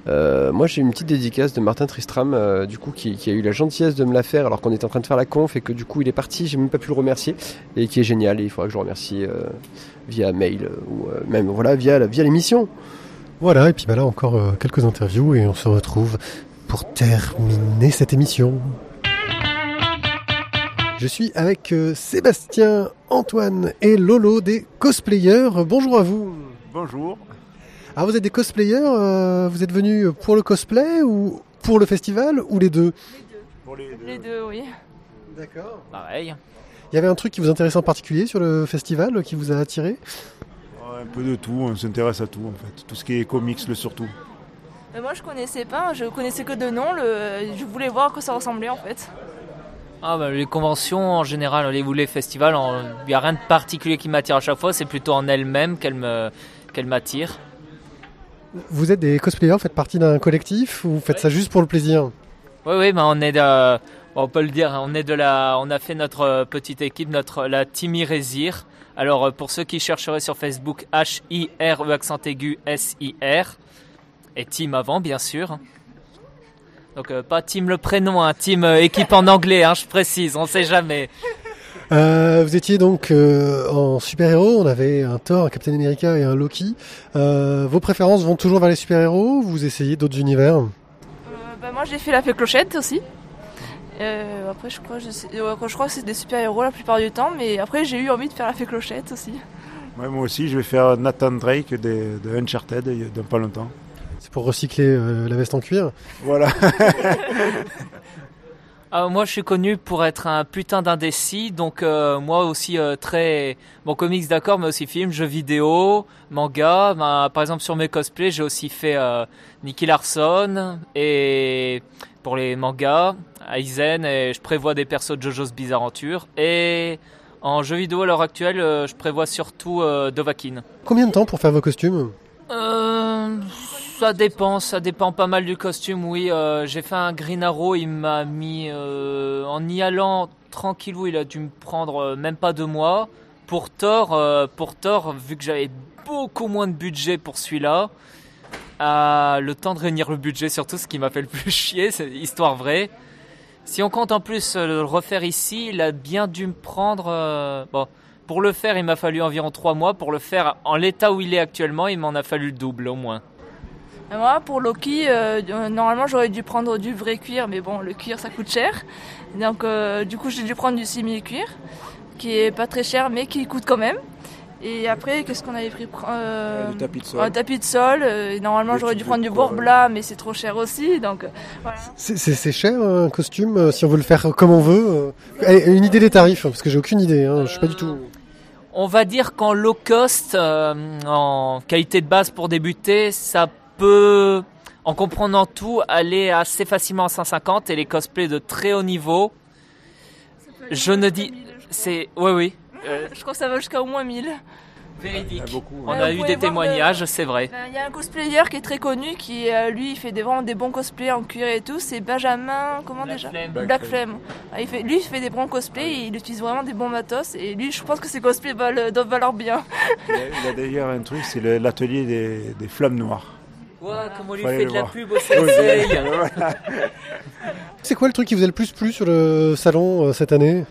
Euh, moi, j'ai une petite dédicace de Martin Tristram, euh, du coup, qui, qui a eu la gentillesse de me la faire alors qu'on était en train de faire la conf et que du coup, il est parti. J'ai même pas pu le remercier et qui est génial. Et il faudra que je le remercie euh, via mail ou euh, même voilà via la- via l'émission. Voilà, et puis bah là encore euh, quelques interviews et on se retrouve pour terminer cette émission. Je suis avec euh, Sébastien, Antoine et Lolo des cosplayers. Bonjour à vous. Bonjour. Alors vous êtes des cosplayers, euh, vous êtes venus pour le cosplay ou pour le festival ou les deux? Les deux, oui. D'accord. Pareil. Il y avait un truc qui vous intéressait en particulier sur le festival, qui vous a attiré? Un peu de tout, on s'intéresse à tout en fait. Tout ce qui est comics, le surtout. Mais moi je connaissais pas, je connaissais que de nom, le... je voulais voir à quoi ça ressemblait en fait. Ah bah, les conventions en général, les, ou les festivals, il n'y a rien de particulier qui m'attire à chaque fois, c'est plutôt en elle-même qu'elle m'attire. Vous êtes des cosplayers, vous faites partie d'un collectif ou vous faites ça juste pour le plaisir? Oui, oui, bah, on est de, on peut le dire, on est de la, on a fait notre euh, petite équipe, notre la Team Irésir. Alors euh, pour ceux qui chercheraient sur Facebook, H I R E accent aigu S I R et Team avant bien sûr. Donc euh, pas Team le prénom, hein, Team euh, équipe en anglais, hein, je précise, on sait jamais. Euh, vous étiez donc euh, en super-héros, on avait un Thor, un Captain America et un Loki. Euh, vos préférences vont toujours vers les super-héros ou vous essayez d'autres univers? Euh, bah, moi j'ai fait la fée clochette aussi. Euh, après je crois, je, sais- euh, je crois que c'est des super-héros la plupart du temps, mais après j'ai eu envie de faire la fée clochette aussi. Ouais, moi aussi, je vais faire Nathan Drake de, de Uncharted il y a- dans pas longtemps. C'est pour recycler euh, la veste en cuir Voilà. Ah, moi, je suis connu pour être un putain d'indécis, donc euh, moi aussi euh, très bon comics d'accord, mais aussi films, jeux vidéo, manga. Ben, par exemple, sur mes cosplays, j'ai aussi fait euh, Nicky Larson et pour les mangas, Aizen et je prévois des persos de JoJo's Bizarre Adventure et en jeux vidéo à l'heure actuelle, euh, je prévois surtout euh, Dovahkiin. Combien de temps pour faire vos costumes? Euh, ça dépend, ça dépend pas mal du costume, oui. euh, j'ai fait un Green Arrow, il m'a mis... euh, en y allant tranquillou, il a dû me prendre euh, même pas deux mois. Pour Thor, pour vu que j'avais beaucoup moins de budget pour celui-là, le temps de réunir le budget surtout, ce qui m'a fait le plus chier, c'est histoire vraie. Si on compte en plus le refaire ici, il a bien dû me prendre... bon, pour le faire, il m'a fallu environ trois mois. Pour le faire en l'état où il est actuellement, il m'en a fallu le double au moins. Et moi, pour Loki, euh, euh, normalement j'aurais dû prendre du vrai cuir, mais bon, le cuir ça coûte cher. Donc euh, du coup, j'ai dû prendre du simili-cuir, qui est pas très cher, mais qui coûte quand même. Et après, qu'est-ce qu'on avait pris euh, tapis de sol. Un tapis de sol. euh, et normalement, Le j'aurais dû prendre du Bourbla, mais c'est trop cher aussi. Donc euh, voilà. C'est- C'est c'est cher un costume euh, si on veut le faire comme on veut. euh. Allez, une idée des tarifs parce que j'ai aucune idée. Hein, je suis pas du tout. On va dire qu'en low cost, euh, en qualité de base pour débuter, ça peut, en comprenant tout, aller assez facilement à 150 et les cosplays de très haut niveau. Je ne dis, c'est, oui oui, euh, Je crois que ça va jusqu'à au moins 1000. véridique. On Ouais, a vous eu des témoignages, le- c'est vrai. Ben, Il y a un cosplayer qui est très connu, qui euh, lui, il fait des, vraiment des bons cosplays en cuir et tout. C'est Benjamin, comment déjà? Flame. Black, Black Flame. Ah, il fait, lui, il fait des bons cosplays, et il utilise vraiment des bons matos. Et lui, je pense que ses cosplays valent- doivent valoir bien. Il a, il a d'ailleurs un truc, c'est l'atelier des, des flammes noires. Ouais, comme on lui fait de la voir. pub au sensei. C'est quoi le truc qui vous a le plus plu sur le salon euh, cette année?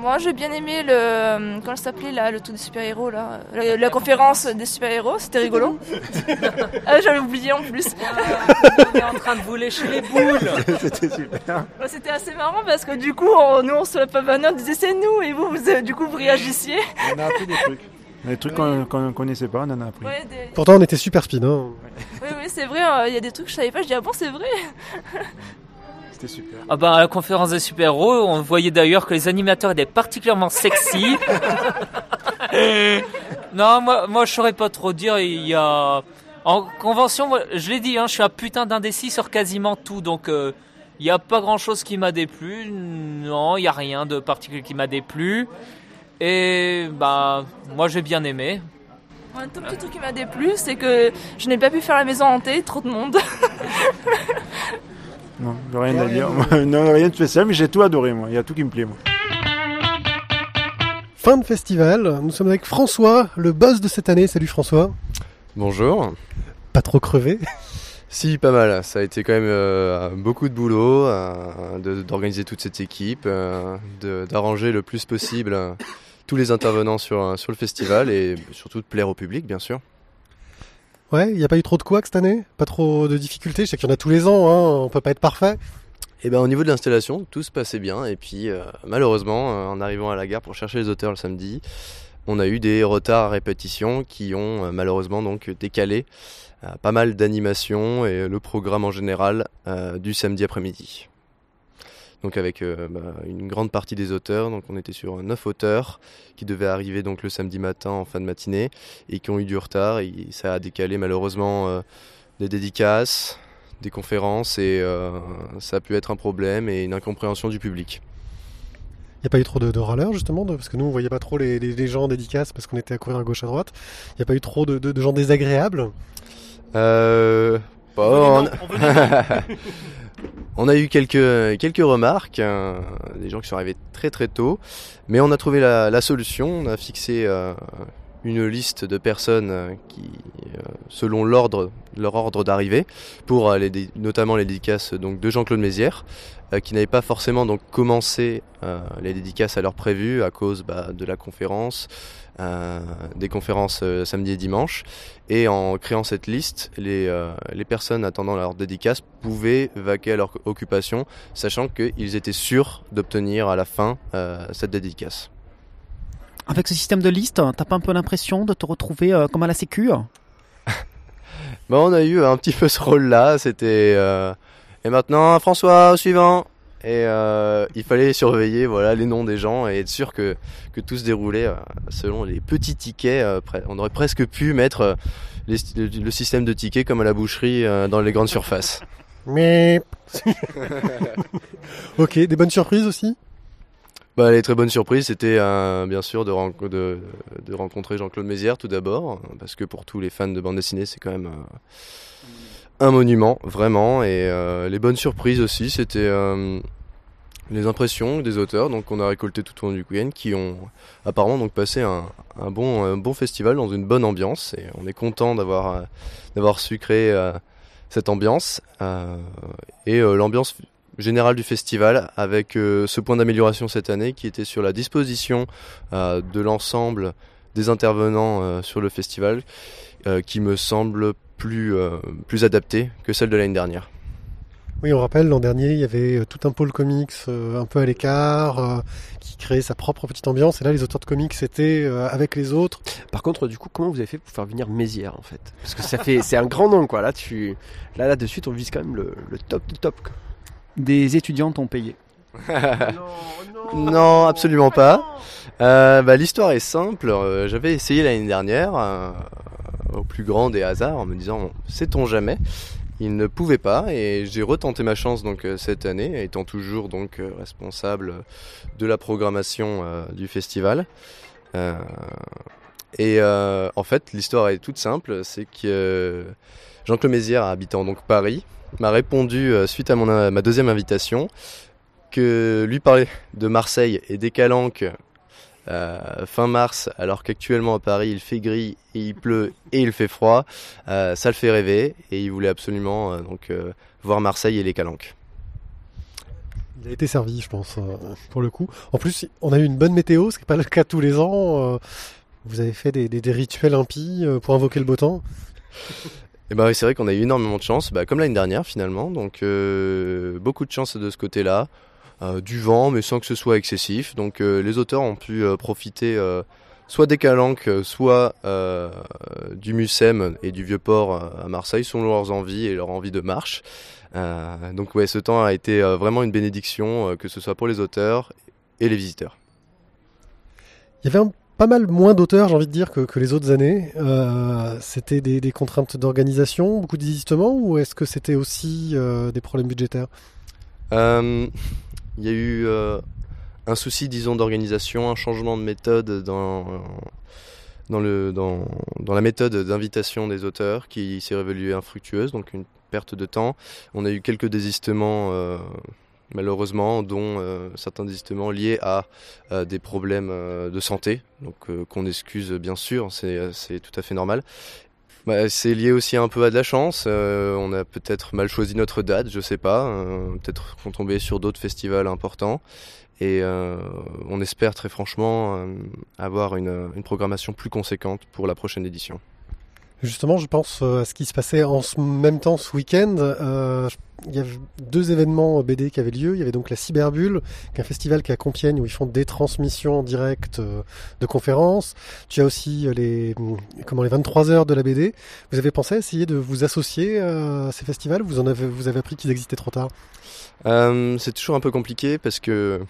Moi, j'ai bien aimé le. euh, Comment ça s'appelait là, le truc des super-héros là la, la conférence des super-héros, c'était rigolo. ah, j'avais oublié en plus. On est en train de vous lécher les boules. C'était super. Ouais, C'était assez marrant parce que du coup, on- nous on se la pavane, on disait c'est nous et vous, vous euh, du coup vous réagissiez. On a appris des trucs. Des trucs qu'on qu'on ne connaissait pas, on en a appris. Ouais, des- Pourtant, on était super speed. Hein. Oui, oui, c'est vrai, euh, il y a des trucs que je savais pas, je dis ah bon, c'est vrai. C'était super. Ah bah, à la conférence des super-héros, on voyait d'ailleurs que les animateurs étaient particulièrement sexy. non, moi, moi je saurais pas trop dire. Il y a en convention, moi, je l'ai dit, hein, je suis un putain d'indécis sur quasiment tout, donc euh, il y a pas grand chose qui m'a déplu. Non, il y a rien de particulier qui m'a déplu. Et bah, moi j'ai bien aimé. Un tout petit truc qui m'a déplu, c'est que je n'ai pas pu faire la maison hantée, trop de monde. Non, j'ai rien à dire. non, rien de spécial, mais j'ai tout adoré, moi. Il y a tout qui me plaît, moi. Fin de festival. Nous sommes avec François, le boss de cette année. Salut François. Bonjour. Pas trop crevé. Si, pas mal. Ça a été quand même euh, beaucoup de boulot euh, de- d'organiser toute cette équipe, euh, de- d'arranger le plus possible euh, tous les intervenants sur, sur le festival et surtout de plaire au public, bien sûr. Ouais, il n'y a pas eu trop de couacs cette année? Pas trop de difficultés? Je sais qu'il y en a tous les ans, hein, on peut pas être parfait. Et ben au niveau de l'installation, tout se passait bien. Et puis euh, malheureusement, euh, en arrivant à la gare pour chercher les auteurs le samedi, on a eu des retards à répétition qui ont euh, malheureusement donc décalé pas mal d'animations et le programme en général du samedi après-midi. Donc avec euh, bah, une grande partie des auteurs, donc on était sur neuf auteurs qui devaient arriver donc le samedi matin en fin de matinée et qui ont eu du retard et ça a décalé malheureusement euh, des dédicaces, des conférences et euh, ça a pu être un problème et une incompréhension du public. Il n'y a pas eu trop de, de râleurs justement, de- parce que nous on voyait pas trop les, les- les gens en dédicace parce qu'on était à courir à gauche à droite. Il n'y a pas eu trop de, de- de gens désagréables? Euh, bah, on... on a eu quelques, remarques, euh, des gens qui sont arrivés très très tôt, mais on a trouvé la, solution, on a fixé euh, une liste de personnes euh, qui, euh, selon leur ordre d'arrivée, pour les notamment les dédicaces donc, de Jean-Claude Mézières, qui n'avaient pas forcément donc commencé euh, les dédicaces à l'heure prévue à cause bah, de la conférence, euh, des conférences euh, samedi et dimanche. Et en créant cette liste, les, euh, les personnes attendant leur dédicace pouvaient vaquer à leur occupation, sachant qu'ils étaient sûrs d'obtenir à la fin euh, cette dédicace. Avec ce système de liste, t'as pas un peu l'impression de te retrouver euh, comme à la sécu? Bon, on a eu un petit peu ce rôle-là. C'était euh, et maintenant François au suivant. Et euh, il fallait surveiller voilà les noms des gens et être sûr que que tout se déroulait euh, selon les petits tickets. euh, on aurait presque pu mettre les- le, le système de tickets comme à la boucherie dans les grandes surfaces. Mais. ok, des bonnes surprises aussi? Bah, les très bonnes surprises, c'était bien sûr de, de, de rencontrer Jean-Claude Mézières tout d'abord, parce que pour tous les fans de bande dessinée, c'est quand même un monument, vraiment. Et euh, les bonnes surprises aussi, c'était euh, les impressions des auteurs, donc qu'on a récolté tout au long du week-end, qui ont apparemment donc passé un, bon, un bon festival dans une bonne ambiance. Et on est content d'avoir euh, d'avoir su créer cette ambiance et l'ambiance générale du festival avec ce point d'amélioration cette année qui était sur la disposition de l'ensemble des intervenants sur le festival qui me semble plus, euh, plus adaptée que celle de l'année dernière. Oui, on rappelle, l'an dernier, il y avait euh, tout un pôle comics euh, un peu à l'écart, euh, qui créait sa propre petite ambiance. Et là, les auteurs de comics étaient euh, avec les autres. Par contre, du coup, comment vous avez fait pour faire venir Mézières en fait? Parce que ça fait, c'est un grand nom quoi. Là, tu, là, là, de suite, on vise quand même le, le top du top. quoi. Des étudiants t'ont payé. Non, absolument pas. Euh, bah, L'histoire est simple. J'avais essayé l'année dernière, euh, au plus grand des hasards, en me disant sait-on jamais? Il ne pouvait pas et j'ai retenté ma chance donc euh, cette année, étant toujours donc euh, responsable de la programmation euh, du festival. Et en fait, l'histoire est toute simple, c'est que Jean-Claude Mézières, habitant donc Paris, m'a répondu suite à mon, ma deuxième invitation que lui parler de Marseille et des calanques euh, fin mars, alors qu'actuellement à Paris il fait gris et il pleut et il fait froid, euh, ça le fait rêver et il voulait absolument euh, donc voir Marseille et les calanques. Il a été servi, je pense, pour le coup. En plus, on a eu une bonne météo, ce qui n'est pas le cas tous les ans. Vous avez fait des, des- des rituels impies pour invoquer le beau temps? Et bah oui, c'est vrai qu'on a eu énormément de chance, bah, comme l'année dernière finalement, donc beaucoup de chance de ce côté-là. Euh, du vent, mais sans que ce soit excessif. Donc euh, les auteurs ont pu euh, profiter soit des calanques, soit euh, du Mucem et du Vieux-Port à Marseille, selon leurs envies et leur envie de marche. Euh, donc ouais, ce temps a été euh, vraiment une bénédiction, que ce soit pour les auteurs et les visiteurs. Il y avait un- pas mal moins d'auteurs, j'ai envie de dire, que, que les autres années. C'était des, des contraintes d'organisation, beaucoup d'existements, ou est-ce que c'était aussi des problèmes budgétaires? Il y a eu euh, un souci, disons, d'organisation, un changement de méthode dans, dans, le, dans, dans la méthode d'invitation des auteurs qui s'est révélée infructueuse, donc une perte de temps. On a eu quelques désistements, euh, malheureusement, dont euh, certains désistements liés à euh, des problèmes euh, de santé, donc euh, qu'on excuse bien sûr, c'est tout à fait normal. Bah, c'est lié aussi un peu à de la chance. Euh, on a peut-être mal choisi notre date, je sais pas. Euh, peut-être qu'on tombait sur d'autres festivals importants. Et euh, on espère très franchement avoir une programmation plus conséquente pour la prochaine édition. Justement, je pense euh, à ce qui se passait en ce même temps ce week-end. Euh, il y avait deux événements BD qui avaient lieu. Il y avait donc la Cyberbulle, qui est un festival qui est à Compiègne où ils font des transmissions en direct euh, de conférences. Tu as aussi euh, les comment les 23 heures de la BD. Vous avez pensé à essayer de vous associer euh, à ces festivals? Ou Vous en avez vous avez appris qu'ils existaient trop tard? Euh, c'est toujours un peu compliqué parce que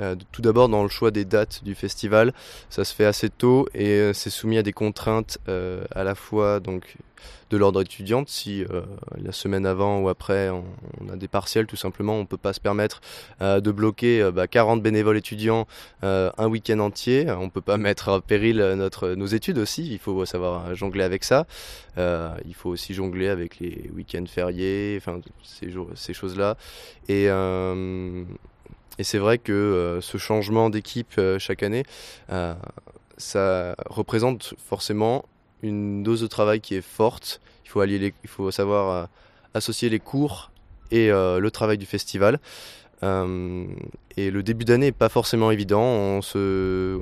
euh, tout d'abord dans le choix des dates du festival, ça se fait assez tôt et euh, c'est soumis à des contraintes euh, à la fois donc de l'ordre étudiante si la semaine avant ou après on, a des partiels tout simplement on peut pas se permettre de bloquer euh, bah, 40 bénévoles étudiants un week-end entier. On peut pas mettre en péril notre nos études aussi. Il faut savoir jongler avec ça. Il faut aussi jongler avec les week-ends fériés enfin ces, ces choses là et et c'est vrai que euh, ce changement d'équipe euh, chaque année, euh, ça représente forcément une dose de travail qui est forte. Il faut allier, il faut savoir associer les cours et le travail du festival. Et le début d'année est pas forcément évident. On se,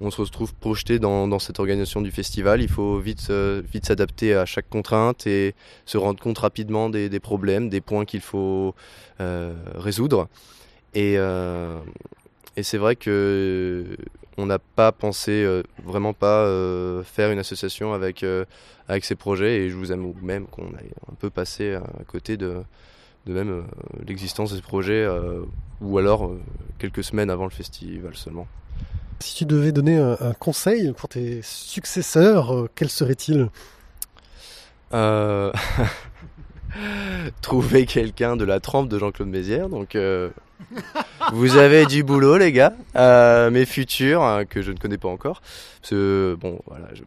on se retrouve projeté dans, cette organisation du festival. Il faut vite, vite s'adapter à chaque contrainte et se rendre compte rapidement des, des problèmes, des points qu'il faut résoudre. Et, euh, et c'est vrai que on n'a pas pensé, euh, vraiment pas euh, faire une association avec, euh, avec ces projets. Et je vous avoue même qu'on a un peu passé à côté de, de même euh, l'existence de ce projet, euh, ou alors euh, quelques semaines avant le festival seulement. Si tu devais donner un, un conseil pour tes successeurs, euh, quel serait-il? Euh, Trouver quelqu'un de la trempe de Jean-Claude Mézières. Donc, euh, vous avez du boulot, les gars. Euh, mes futurs, hein, que je ne connais pas encore. Bon,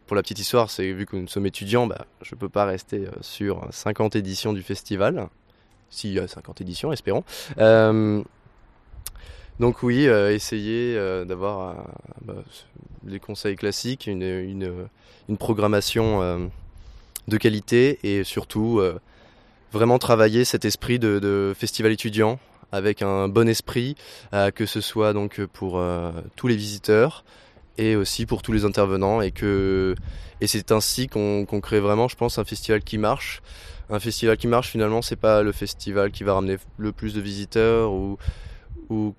pour la petite histoire, c'est vu que nous sommes étudiants, bah, je peux pas rester euh, sur 50 éditions du festival. S'il y a 50 éditions, espérons. Euh, donc oui, euh, essayer euh, d'avoir euh, bah, des conseils classiques, une, programmation euh, de qualité et surtout euh, vraiment travailler cet esprit de festival étudiant avec un bon esprit, euh, que ce soit donc pour euh, tous les visiteurs et aussi pour tous les intervenants et c'est ainsi qu'on crée vraiment, je pense, un festival qui marche. Un festival qui marche finalement, c'est pas le festival qui va ramener le plus de visiteurs ou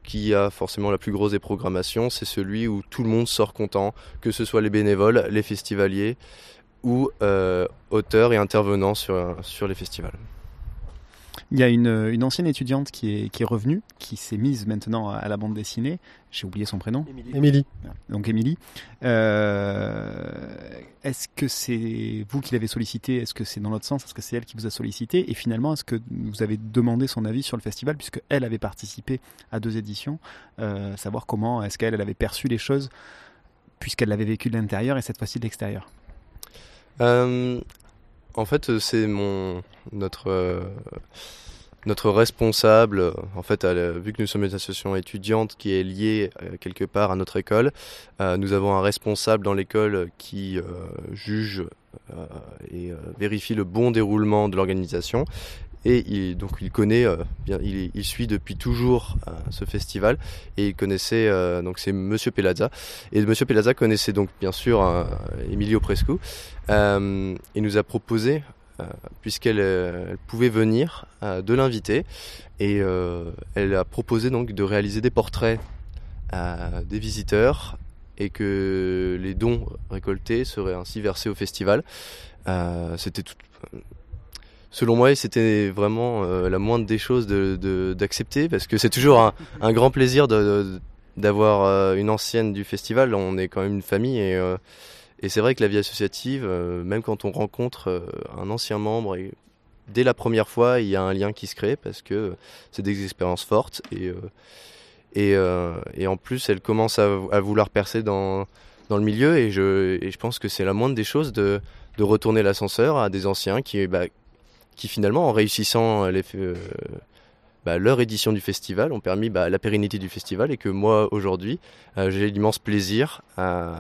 qui a forcément la plus grosse des programmations, c'est celui où tout le monde sort content, que ce soit les bénévoles, les festivaliers ou euh, auteurs et intervenants sur les festivals. Il y a une, une ancienne étudiante qui est, qui est revenue, qui s'est mise maintenant à la bande dessinée. J'ai oublié son prénom. Émilie. Donc Émilie. Euh, est-ce que c'est vous qui l'avez sollicité Est-ce que c'est dans l'autre sens? Est-ce que c'est elle qui vous a sollicité? Et finalement, est-ce que vous avez demandé son avis sur le festival puisque elle avait participé à deux éditions euh, Savoir comment est-ce qu'elle elle avait perçu les choses puisqu'elle l'avait vécu de l'intérieur et cette fois-ci de l'extérieur? Euh, en fait, c'est mon notre euh, notre responsable. euh, En fait, vu que nous sommes une association étudiante qui est liée euh, quelque part à notre école, euh, nous avons un responsable dans l'école qui euh, juge euh, et euh, vérifie le bon déroulement de l'organisation. Et il, donc il connaît, euh, il, suit depuis toujours euh, ce festival et il connaissait euh, donc c'est Monsieur Pelazza et Monsieur Pelazza connaissait donc bien sûr Emilio Prescu. Il nous a proposé puisqu'elle elle pouvait venir de l'inviter et elle a proposé donc de réaliser des portraits des visiteurs et que les dons récoltés seraient ainsi versés au festival. C'était tout, selon moi, c'était vraiment euh, la moindre des choses d'accepter parce que c'est toujours un, grand plaisir d'avoir euh, une ancienne du festival. On est quand même une famille et, euh, c'est vrai que la vie associative, même quand on rencontre un ancien membre dès la première fois, il y a un lien qui se crée parce que c'est des expériences fortes et en plus, elle commence à, vouloir percer dans, le milieu et je, pense que c'est la moindre des choses de, de retourner l'ascenseur à des anciens qui, bah, qui finalement, en réussissant les, euh, bah, leur édition du festival, ont permis bah, la pérennité du festival et que moi, aujourd'hui, euh, j'ai l'immense plaisir euh,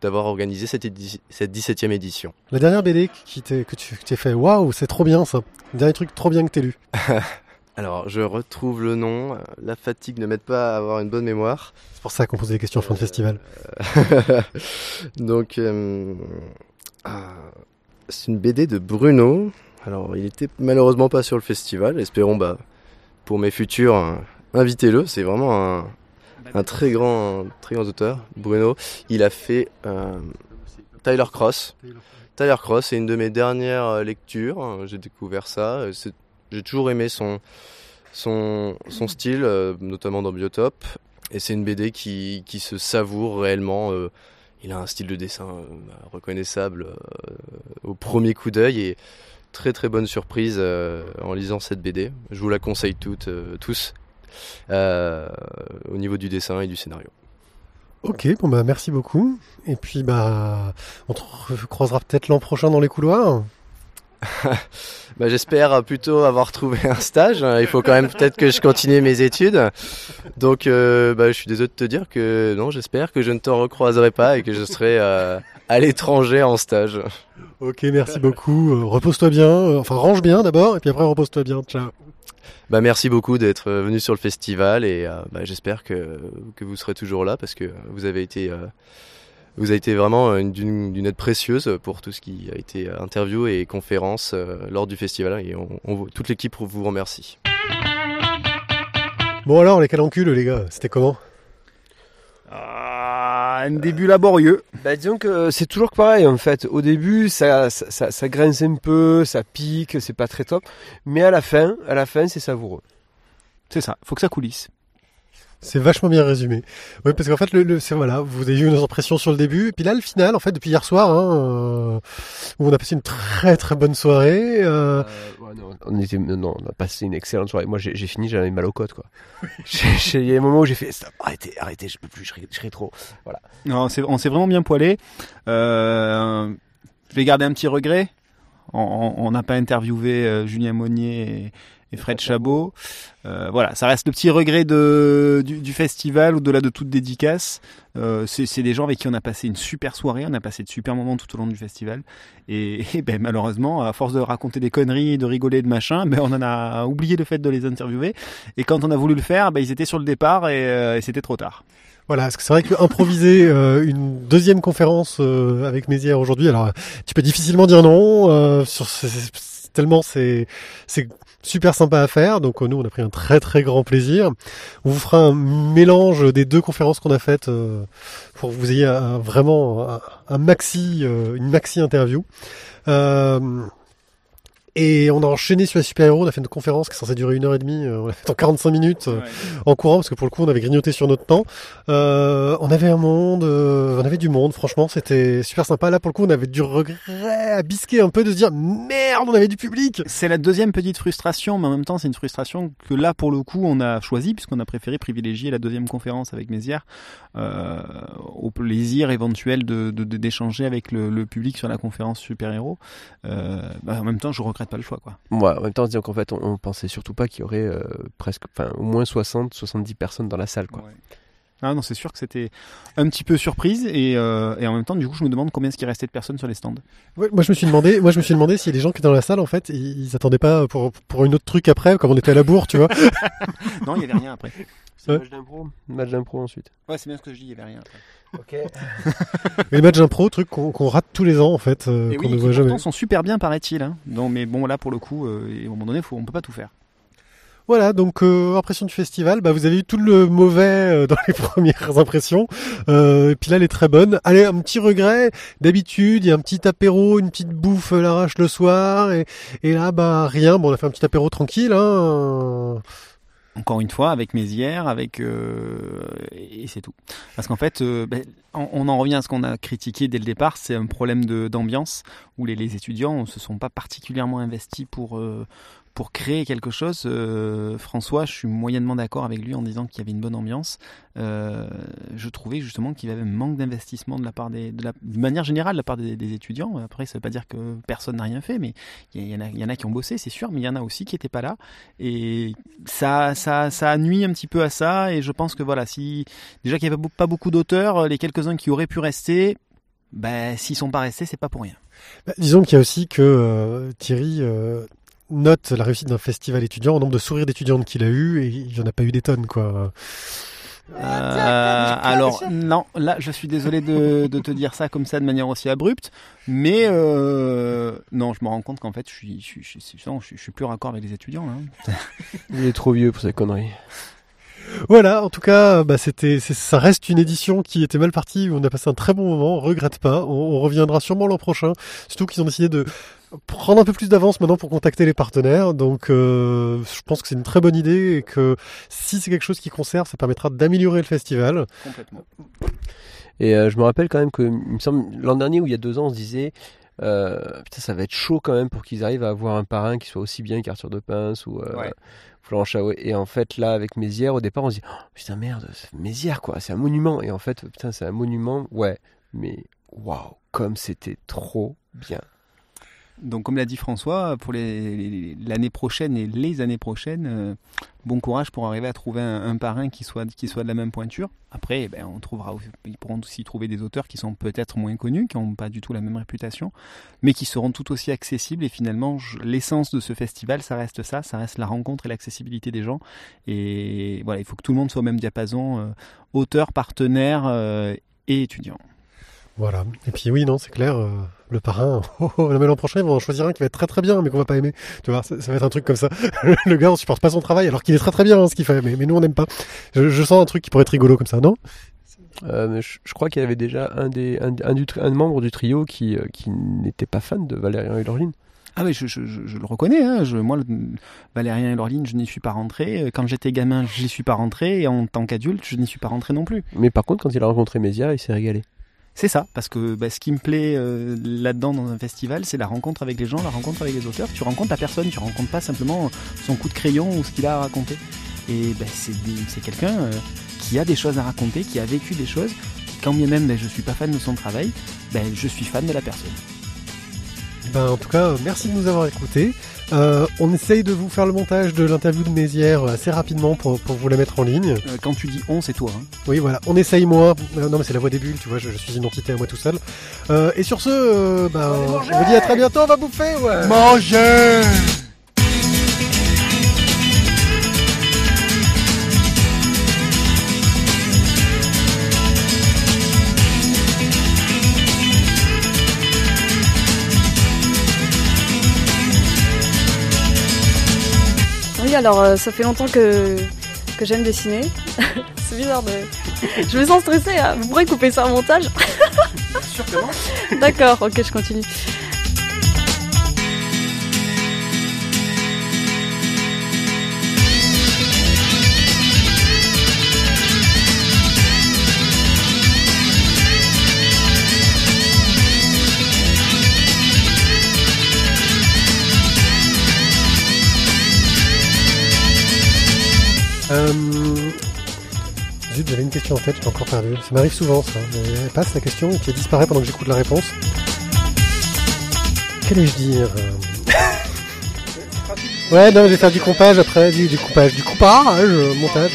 d'avoir organisé cette, cette 17e édition. La dernière BD qui que tu t'es fait, waouh, c'est trop bien ça. Le dernier truc trop bien que t'aies lu. Alors, je retrouve le nom. La fatigue ne m'aide pas à avoir une bonne mémoire. C'est pour ça qu'on posait des questions en fin de festival. Donc, euh, ah, c'est une BD de Bruno. Alors, il était malheureusement pas sur le festival. Espérons, bah, pour mes futurs, euh, invitez-le. C'est vraiment un, très grand, très grand auteur, Bruno. Il a fait euh, Tyler Cross. Tyler Cross, c'est une de mes dernières euh, lectures. Euh, J'ai découvert ça. J'ai toujours aimé son, style, notamment dans Biotope. Et c'est une BD qui, se savoure réellement. il a un style de dessin reconnaissable au premier coup d'œil très très bonne surprise euh, en lisant cette BD. Je vous la conseille toutes, euh, tous euh, au niveau du dessin et du scénario. Ok, bon bah merci beaucoup. Et puis bah on te croisera peut-être l'an prochain dans les couloirs. Bah, J'espère plutôt avoir trouvé un stage. Il faut quand même peut-être que je continue mes études. Donc euh, bah, je suis désolé de te dire que non, j'espère que je ne te recroiserai pas et que je serai euh, à l'étranger en stage. Ok, merci beaucoup. Euh, repose-toi bien. Enfin, range bien d'abord, et puis après repose-toi bien. Ciao. Bah, merci beaucoup d'être venu sur le festival et euh, bah, j'espère que, que vous serez toujours là parce que vous avez été, vous avez été vraiment une- d'une aide précieuse pour tout ce qui a été interview et conférence euh, lors du festival et on, on- toute l'équipe vous remercie. Bon alors, les calencules, les gars, c'était comment? Ah, un début laborieux. Bah, disons que c'est toujours pareil en fait. Au début, ça, ça, ça, ça grince un peu, ça pique, c'est pas très top. Mais à la fin, à la fin, c'est savoureux. C'est ça, faut que ça coulisse. C'est vachement bien résumé. Oui, parce qu'en fait, le, le- c'est voilà, vous avez eu une impression sur le début, et puis là, le final, en fait, depuis hier soir, hein, euh, où on a passé une très très bonne soirée. euh, Ouais, non, on était, non, on a passé une excellente soirée. Moi, j'ai fini, j'avais mal aux côtes, quoi. Il y a un moment où j'ai fait, Stop, arrêtez, arrêtez, je peux plus, je ris, trop. Voilà. Non, c'est- on s'est vraiment bien poilé. Euh, je vais garder un petit regret. On- n'a pas interviewé euh, Julien Monnier et, et Fred Chabot. Euh, voilà, ça reste le petit regret du, festival au-delà de toute dédicace. Euh, c'est des gens avec qui on a passé une super soirée, on a passé de super moments tout au long du festival. Et, ben, malheureusement, à force de raconter des conneries, de rigoler, de machin, ben, on en a oublié le fait de les interviewer. Et quand on a voulu le faire, ben, ils étaient sur le départ et, euh, et c'était trop tard. Voilà, parce que c'est vrai que improviser euh, une deuxième conférence avec Mézières aujourd'hui, alors tu peux difficilement dire non. sur c'est- tellement c'est c'est super sympa à faire. Donc euh, nous, on a pris un très très grand plaisir. On vous fera un mélange des deux conférences qu'on a faites euh, pour que vous ayez vraiment un, un maxi euh, une maxi interview. Euh, et on a enchaîné sur les super-héros, on a fait une conférence qui est censée durer une heure et demie, euh, on l'a fait en 45 minutes euh, en courant, parce que pour le coup on avait grignoté sur notre temps. Euh, on avait un monde, euh, on avait du monde, franchement c'était super sympa. Là pour le coup on avait du regret à bisquer un peu de se dire merde on avait du public. C'est la deuxième petite frustration, mais en même temps c'est une frustration que là pour le coup on a choisi puisqu'on a préféré privilégier la deuxième conférence avec Mézières euh, au plaisir éventuel de de- de- d'échanger avec le, le public sur la conférence super héros. Euh, bah, en même temps je regrette pas le choix quoi. Ouais, en même temps, disons qu'en fait, on, on pensait surtout pas qu'il y aurait euh, presque, enfin, au moins 60, 70 personnes dans la salle, quoi. Ah non c'est sûr que c'était un petit peu surprise et, euh, et en même temps du coup je me demande combien est-ce qu'il restait de personnes sur les stands. Ouais, moi je me suis demandé, moi je me suis demandé si les gens qui étaient dans la salle en fait ils, ils attendaient pas pour pour une autre truc après comme on était à la bourre tu vois. non il y avait rien après. C'est match d'impro, match d'impro ensuite. Ouais c'est bien ce que je dis il y avait rien après. Ok. Et les matchs d'impro, truc qu'on qu'on rate tous les ans en fait, euh, qu'on oui, ne voit jamais. pourtant sont super bien paraît-il. Hein. Non, mais bon là pour le coup, euh, et à un moment donné, faut, on peut pas tout faire. Voilà, donc euh, impression du festival, bah, vous avez eu tout le mauvais euh, dans les premières impressions, euh, et puis là elle est très bonne. Allez, un petit regret, d'habitude il y a un petit apéro, une petite bouffe l'arrache le soir, et, et là bah rien, bon on a fait un petit apéro tranquille, hein. Encore une fois, avec Mézières, avec euh, et c'est tout. Parce qu'en fait, euh, ben, on, en revient à ce qu'on a critiqué dès le départ, c'est un problème d'ambiance où les, les étudiants se sont pas particulièrement investis pour euh, pour créer quelque chose. Euh, François, je suis moyennement d'accord avec lui en disant qu'il y avait une bonne ambiance. Euh, je trouvais justement qu'il y avait un manque d'investissement de la part des, de, la, manière générale de la part des, étudiants. Après, ça veut pas dire que personne n'a rien fait, mais il y, en a, qui ont bossé, c'est sûr, mais il y en a aussi qui étaient pas là. Et ça, nuit un petit peu à ça. Et je pense que voilà, si déjà qu'il y avait pas beaucoup d'auteurs, les quelques-uns qui auraient pu rester, ben s'ils sont pas restés, c'est pas pour rien. Bah, disons qu'il y a aussi que euh, Thierry note la réussite d'un festival étudiant au nombre de sourires d'étudiantes qu'il a eu, et il y en a pas eu des tonnes quoi. Euh, alors non, là je suis désolé de, de te dire ça comme ça de manière aussi abrupte, mais euh, non, je me rends compte qu'en fait je suis, je, suis, je, suis, je, suis, je suis plus raccord avec les étudiants là. Il est trop vieux pour ces conneries. Voilà, en tout cas, bah, c'était, c'est- ça reste une édition qui était mal partie, où on a passé un très bon moment, on regrette pas, on, on reviendra sûrement l'an prochain, surtout qu'ils ont décidé de prendre un peu plus d'avance maintenant pour contacter les partenaires, donc euh, je pense que c'est une très bonne idée et que si c'est quelque chose qui conserve, ça permettra d'améliorer le festival. Complètement. Et euh, je me rappelle quand même que, il me semble, l'an dernier ou il y a deux ans, on se disait, euh, putain, ça va être chaud quand même pour qu'ils arrivent à avoir un parrain qui soit aussi bien qu'Arthur de Pince ou euh, Ouais. Florent Chaouet. Et en fait, là, avec Mézières, au départ, on se dit, oh, putain, merde, c'est Mézières, quoi, c'est un monument. Et en fait, putain, c'est un monument, ouais, mais waouh, comme c'était trop bien. Donc, comme l'a dit François, pour l'année prochaine et les années prochaines, euh, bon courage pour arriver à trouver un, parrain qui soit, qui soit de la même pointure. Après, eh ben, on trouvera, ils pourront aussi trouver des auteurs qui sont peut-être moins connus, qui n'ont pas du tout la même réputation, mais qui seront tout aussi accessibles. Et finalement, l'essence de ce festival, ça reste ça, ça reste la rencontre et l'accessibilité des gens. Et voilà, il faut que tout le monde soit au même diapason, euh, auteur, partenaire euh, et étudiant. Voilà. Et puis oui, non, c'est clair, euh, le parrain, oh, oh, mais l'an prochain, ils vont en choisir un qui va être très très bien, mais qu'on va pas aimer. Tu vois, ça, ça va être un truc comme ça. le gars, on supporte pas son travail, alors qu'il est très très bien hein, ce qu'il fait, mais, mais nous on n'aime pas. Je, je sens un truc qui pourrait être rigolo comme ça, non? Euh, mais je, je crois qu'il y avait déjà un des un, un du, un membre du trio qui, euh, qui n'était pas fan de Valérian et Laureline. Ah oui, je, je, je, je le reconnais. Hein. Je, moi, le, Valérien et Laureline, je n'y suis pas rentré. Quand j'étais gamin, je n'y suis pas rentré. Et en tant qu'adulte, je n'y suis pas rentré non plus. Mais par contre, quand il a rencontré Mézières, il s'est régalé. C'est ça, parce que bah, ce qui me plaît euh, là-dedans dans un festival, c'est la rencontre avec les gens, la rencontre avec les auteurs. Tu rencontres la personne, tu rencontres pas simplement son coup de crayon ou ce qu'il a à raconter. Et bah, c'est quelqu'un euh, qui a des choses à raconter, qui a vécu des choses. Quand bien même bah, je suis pas fan de son travail, bah, je suis fan de la personne. Ben, en tout cas, euh, merci de nous avoir écoutés. Euh, on essaye de vous faire le montage de l'interview de Mézières assez rapidement pour, pour vous la mettre en ligne. Euh, quand tu dis on, c'est toi. Hein. Oui, voilà, on essaye moi. Euh, non, mais c'est la voix des bulles, tu vois, je, je suis une entité à moi tout seul. Euh, et sur ce, euh, ben, on vous dit à très bientôt, on va bouffer, ouais. Manger alors euh, ça fait longtemps que, que j'aime dessiner. c'est bizarre de. Je me sens stressée, hein. vous pourrez couper ça en montage D'accord, ok, je continue. Euh... Zut, j'avais une question en tête, j'ai encore perdu. Ça m'arrive souvent ça. Elle passe la question et puis elle disparaît pendant que j'écoute la réponse. Qu'allais-je dire euh Ouais, non, je vais faire du compage après, du, du coupage, du coupage, montage.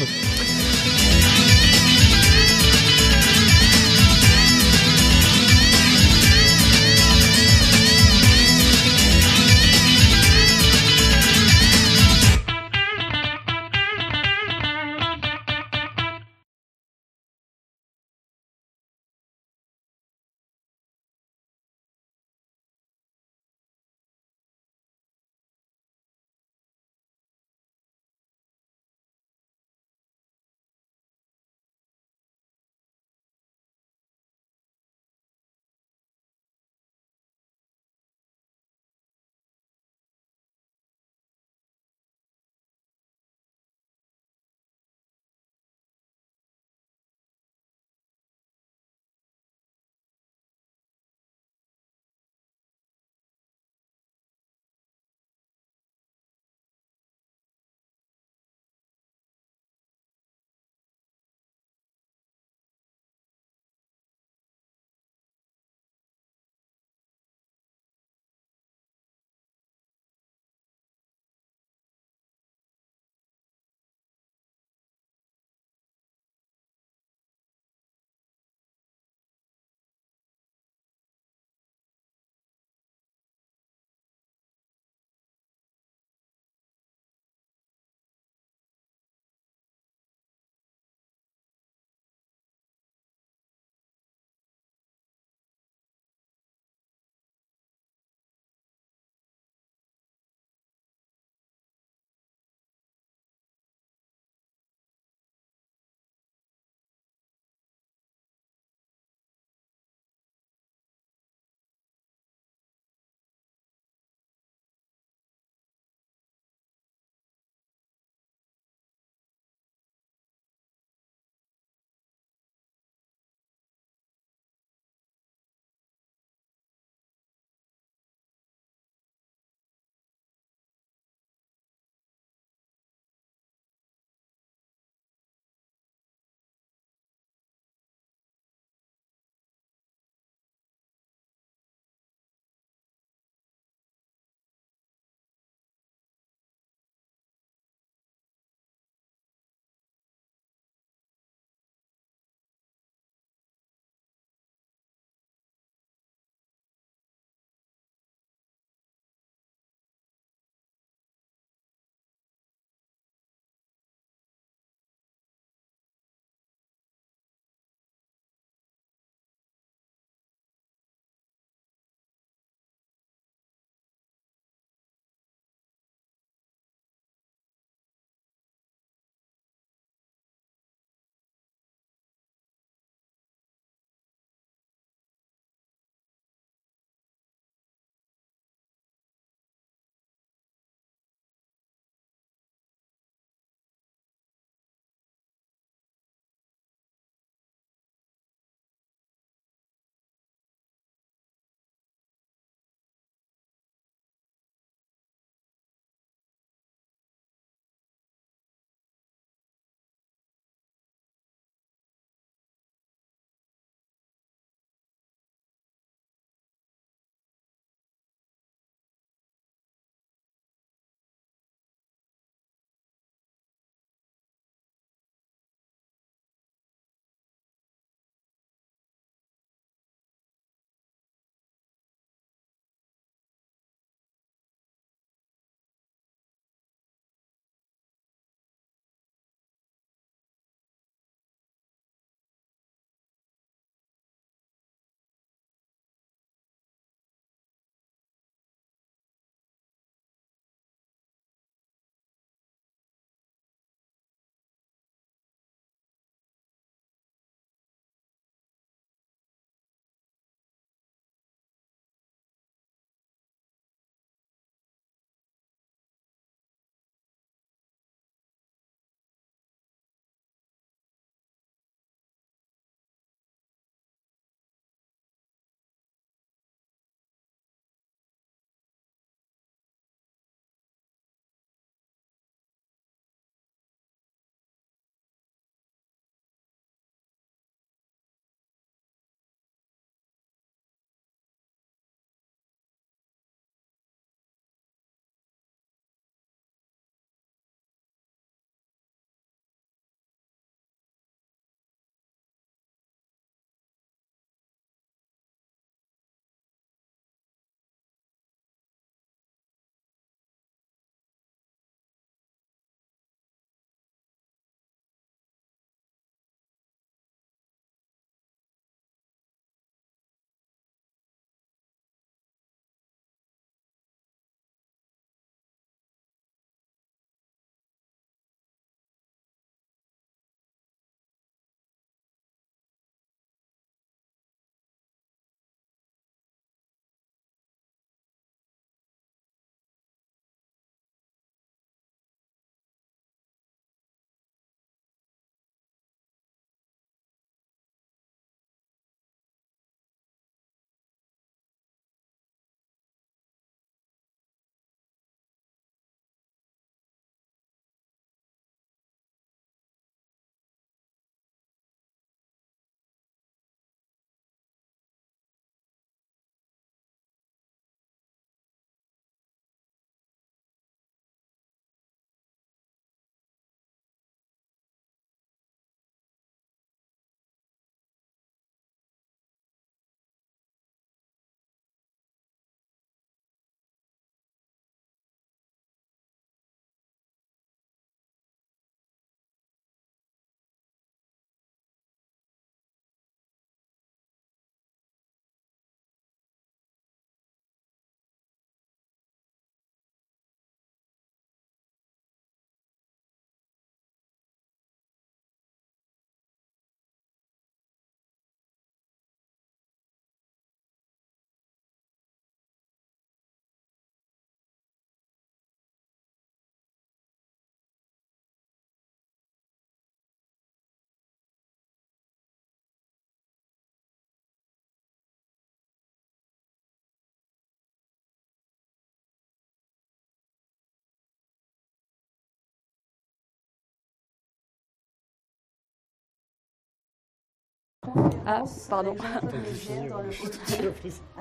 Ah, pardon. À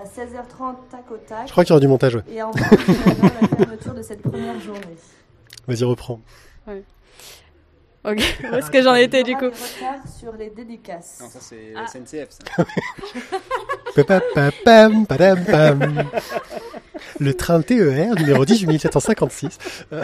16h30, tac au tac. Je crois qu'il y aura du montage, ouais. Et enfin, finalement, la fermeture de cette première journée. Vas-y, reprends. Ouais. Ok, où est-ce que j'en étais du coup sur les dédicaces. Non, ça c'est Ah. SNCF. Ça. Le train TER numéro 18756. Euh,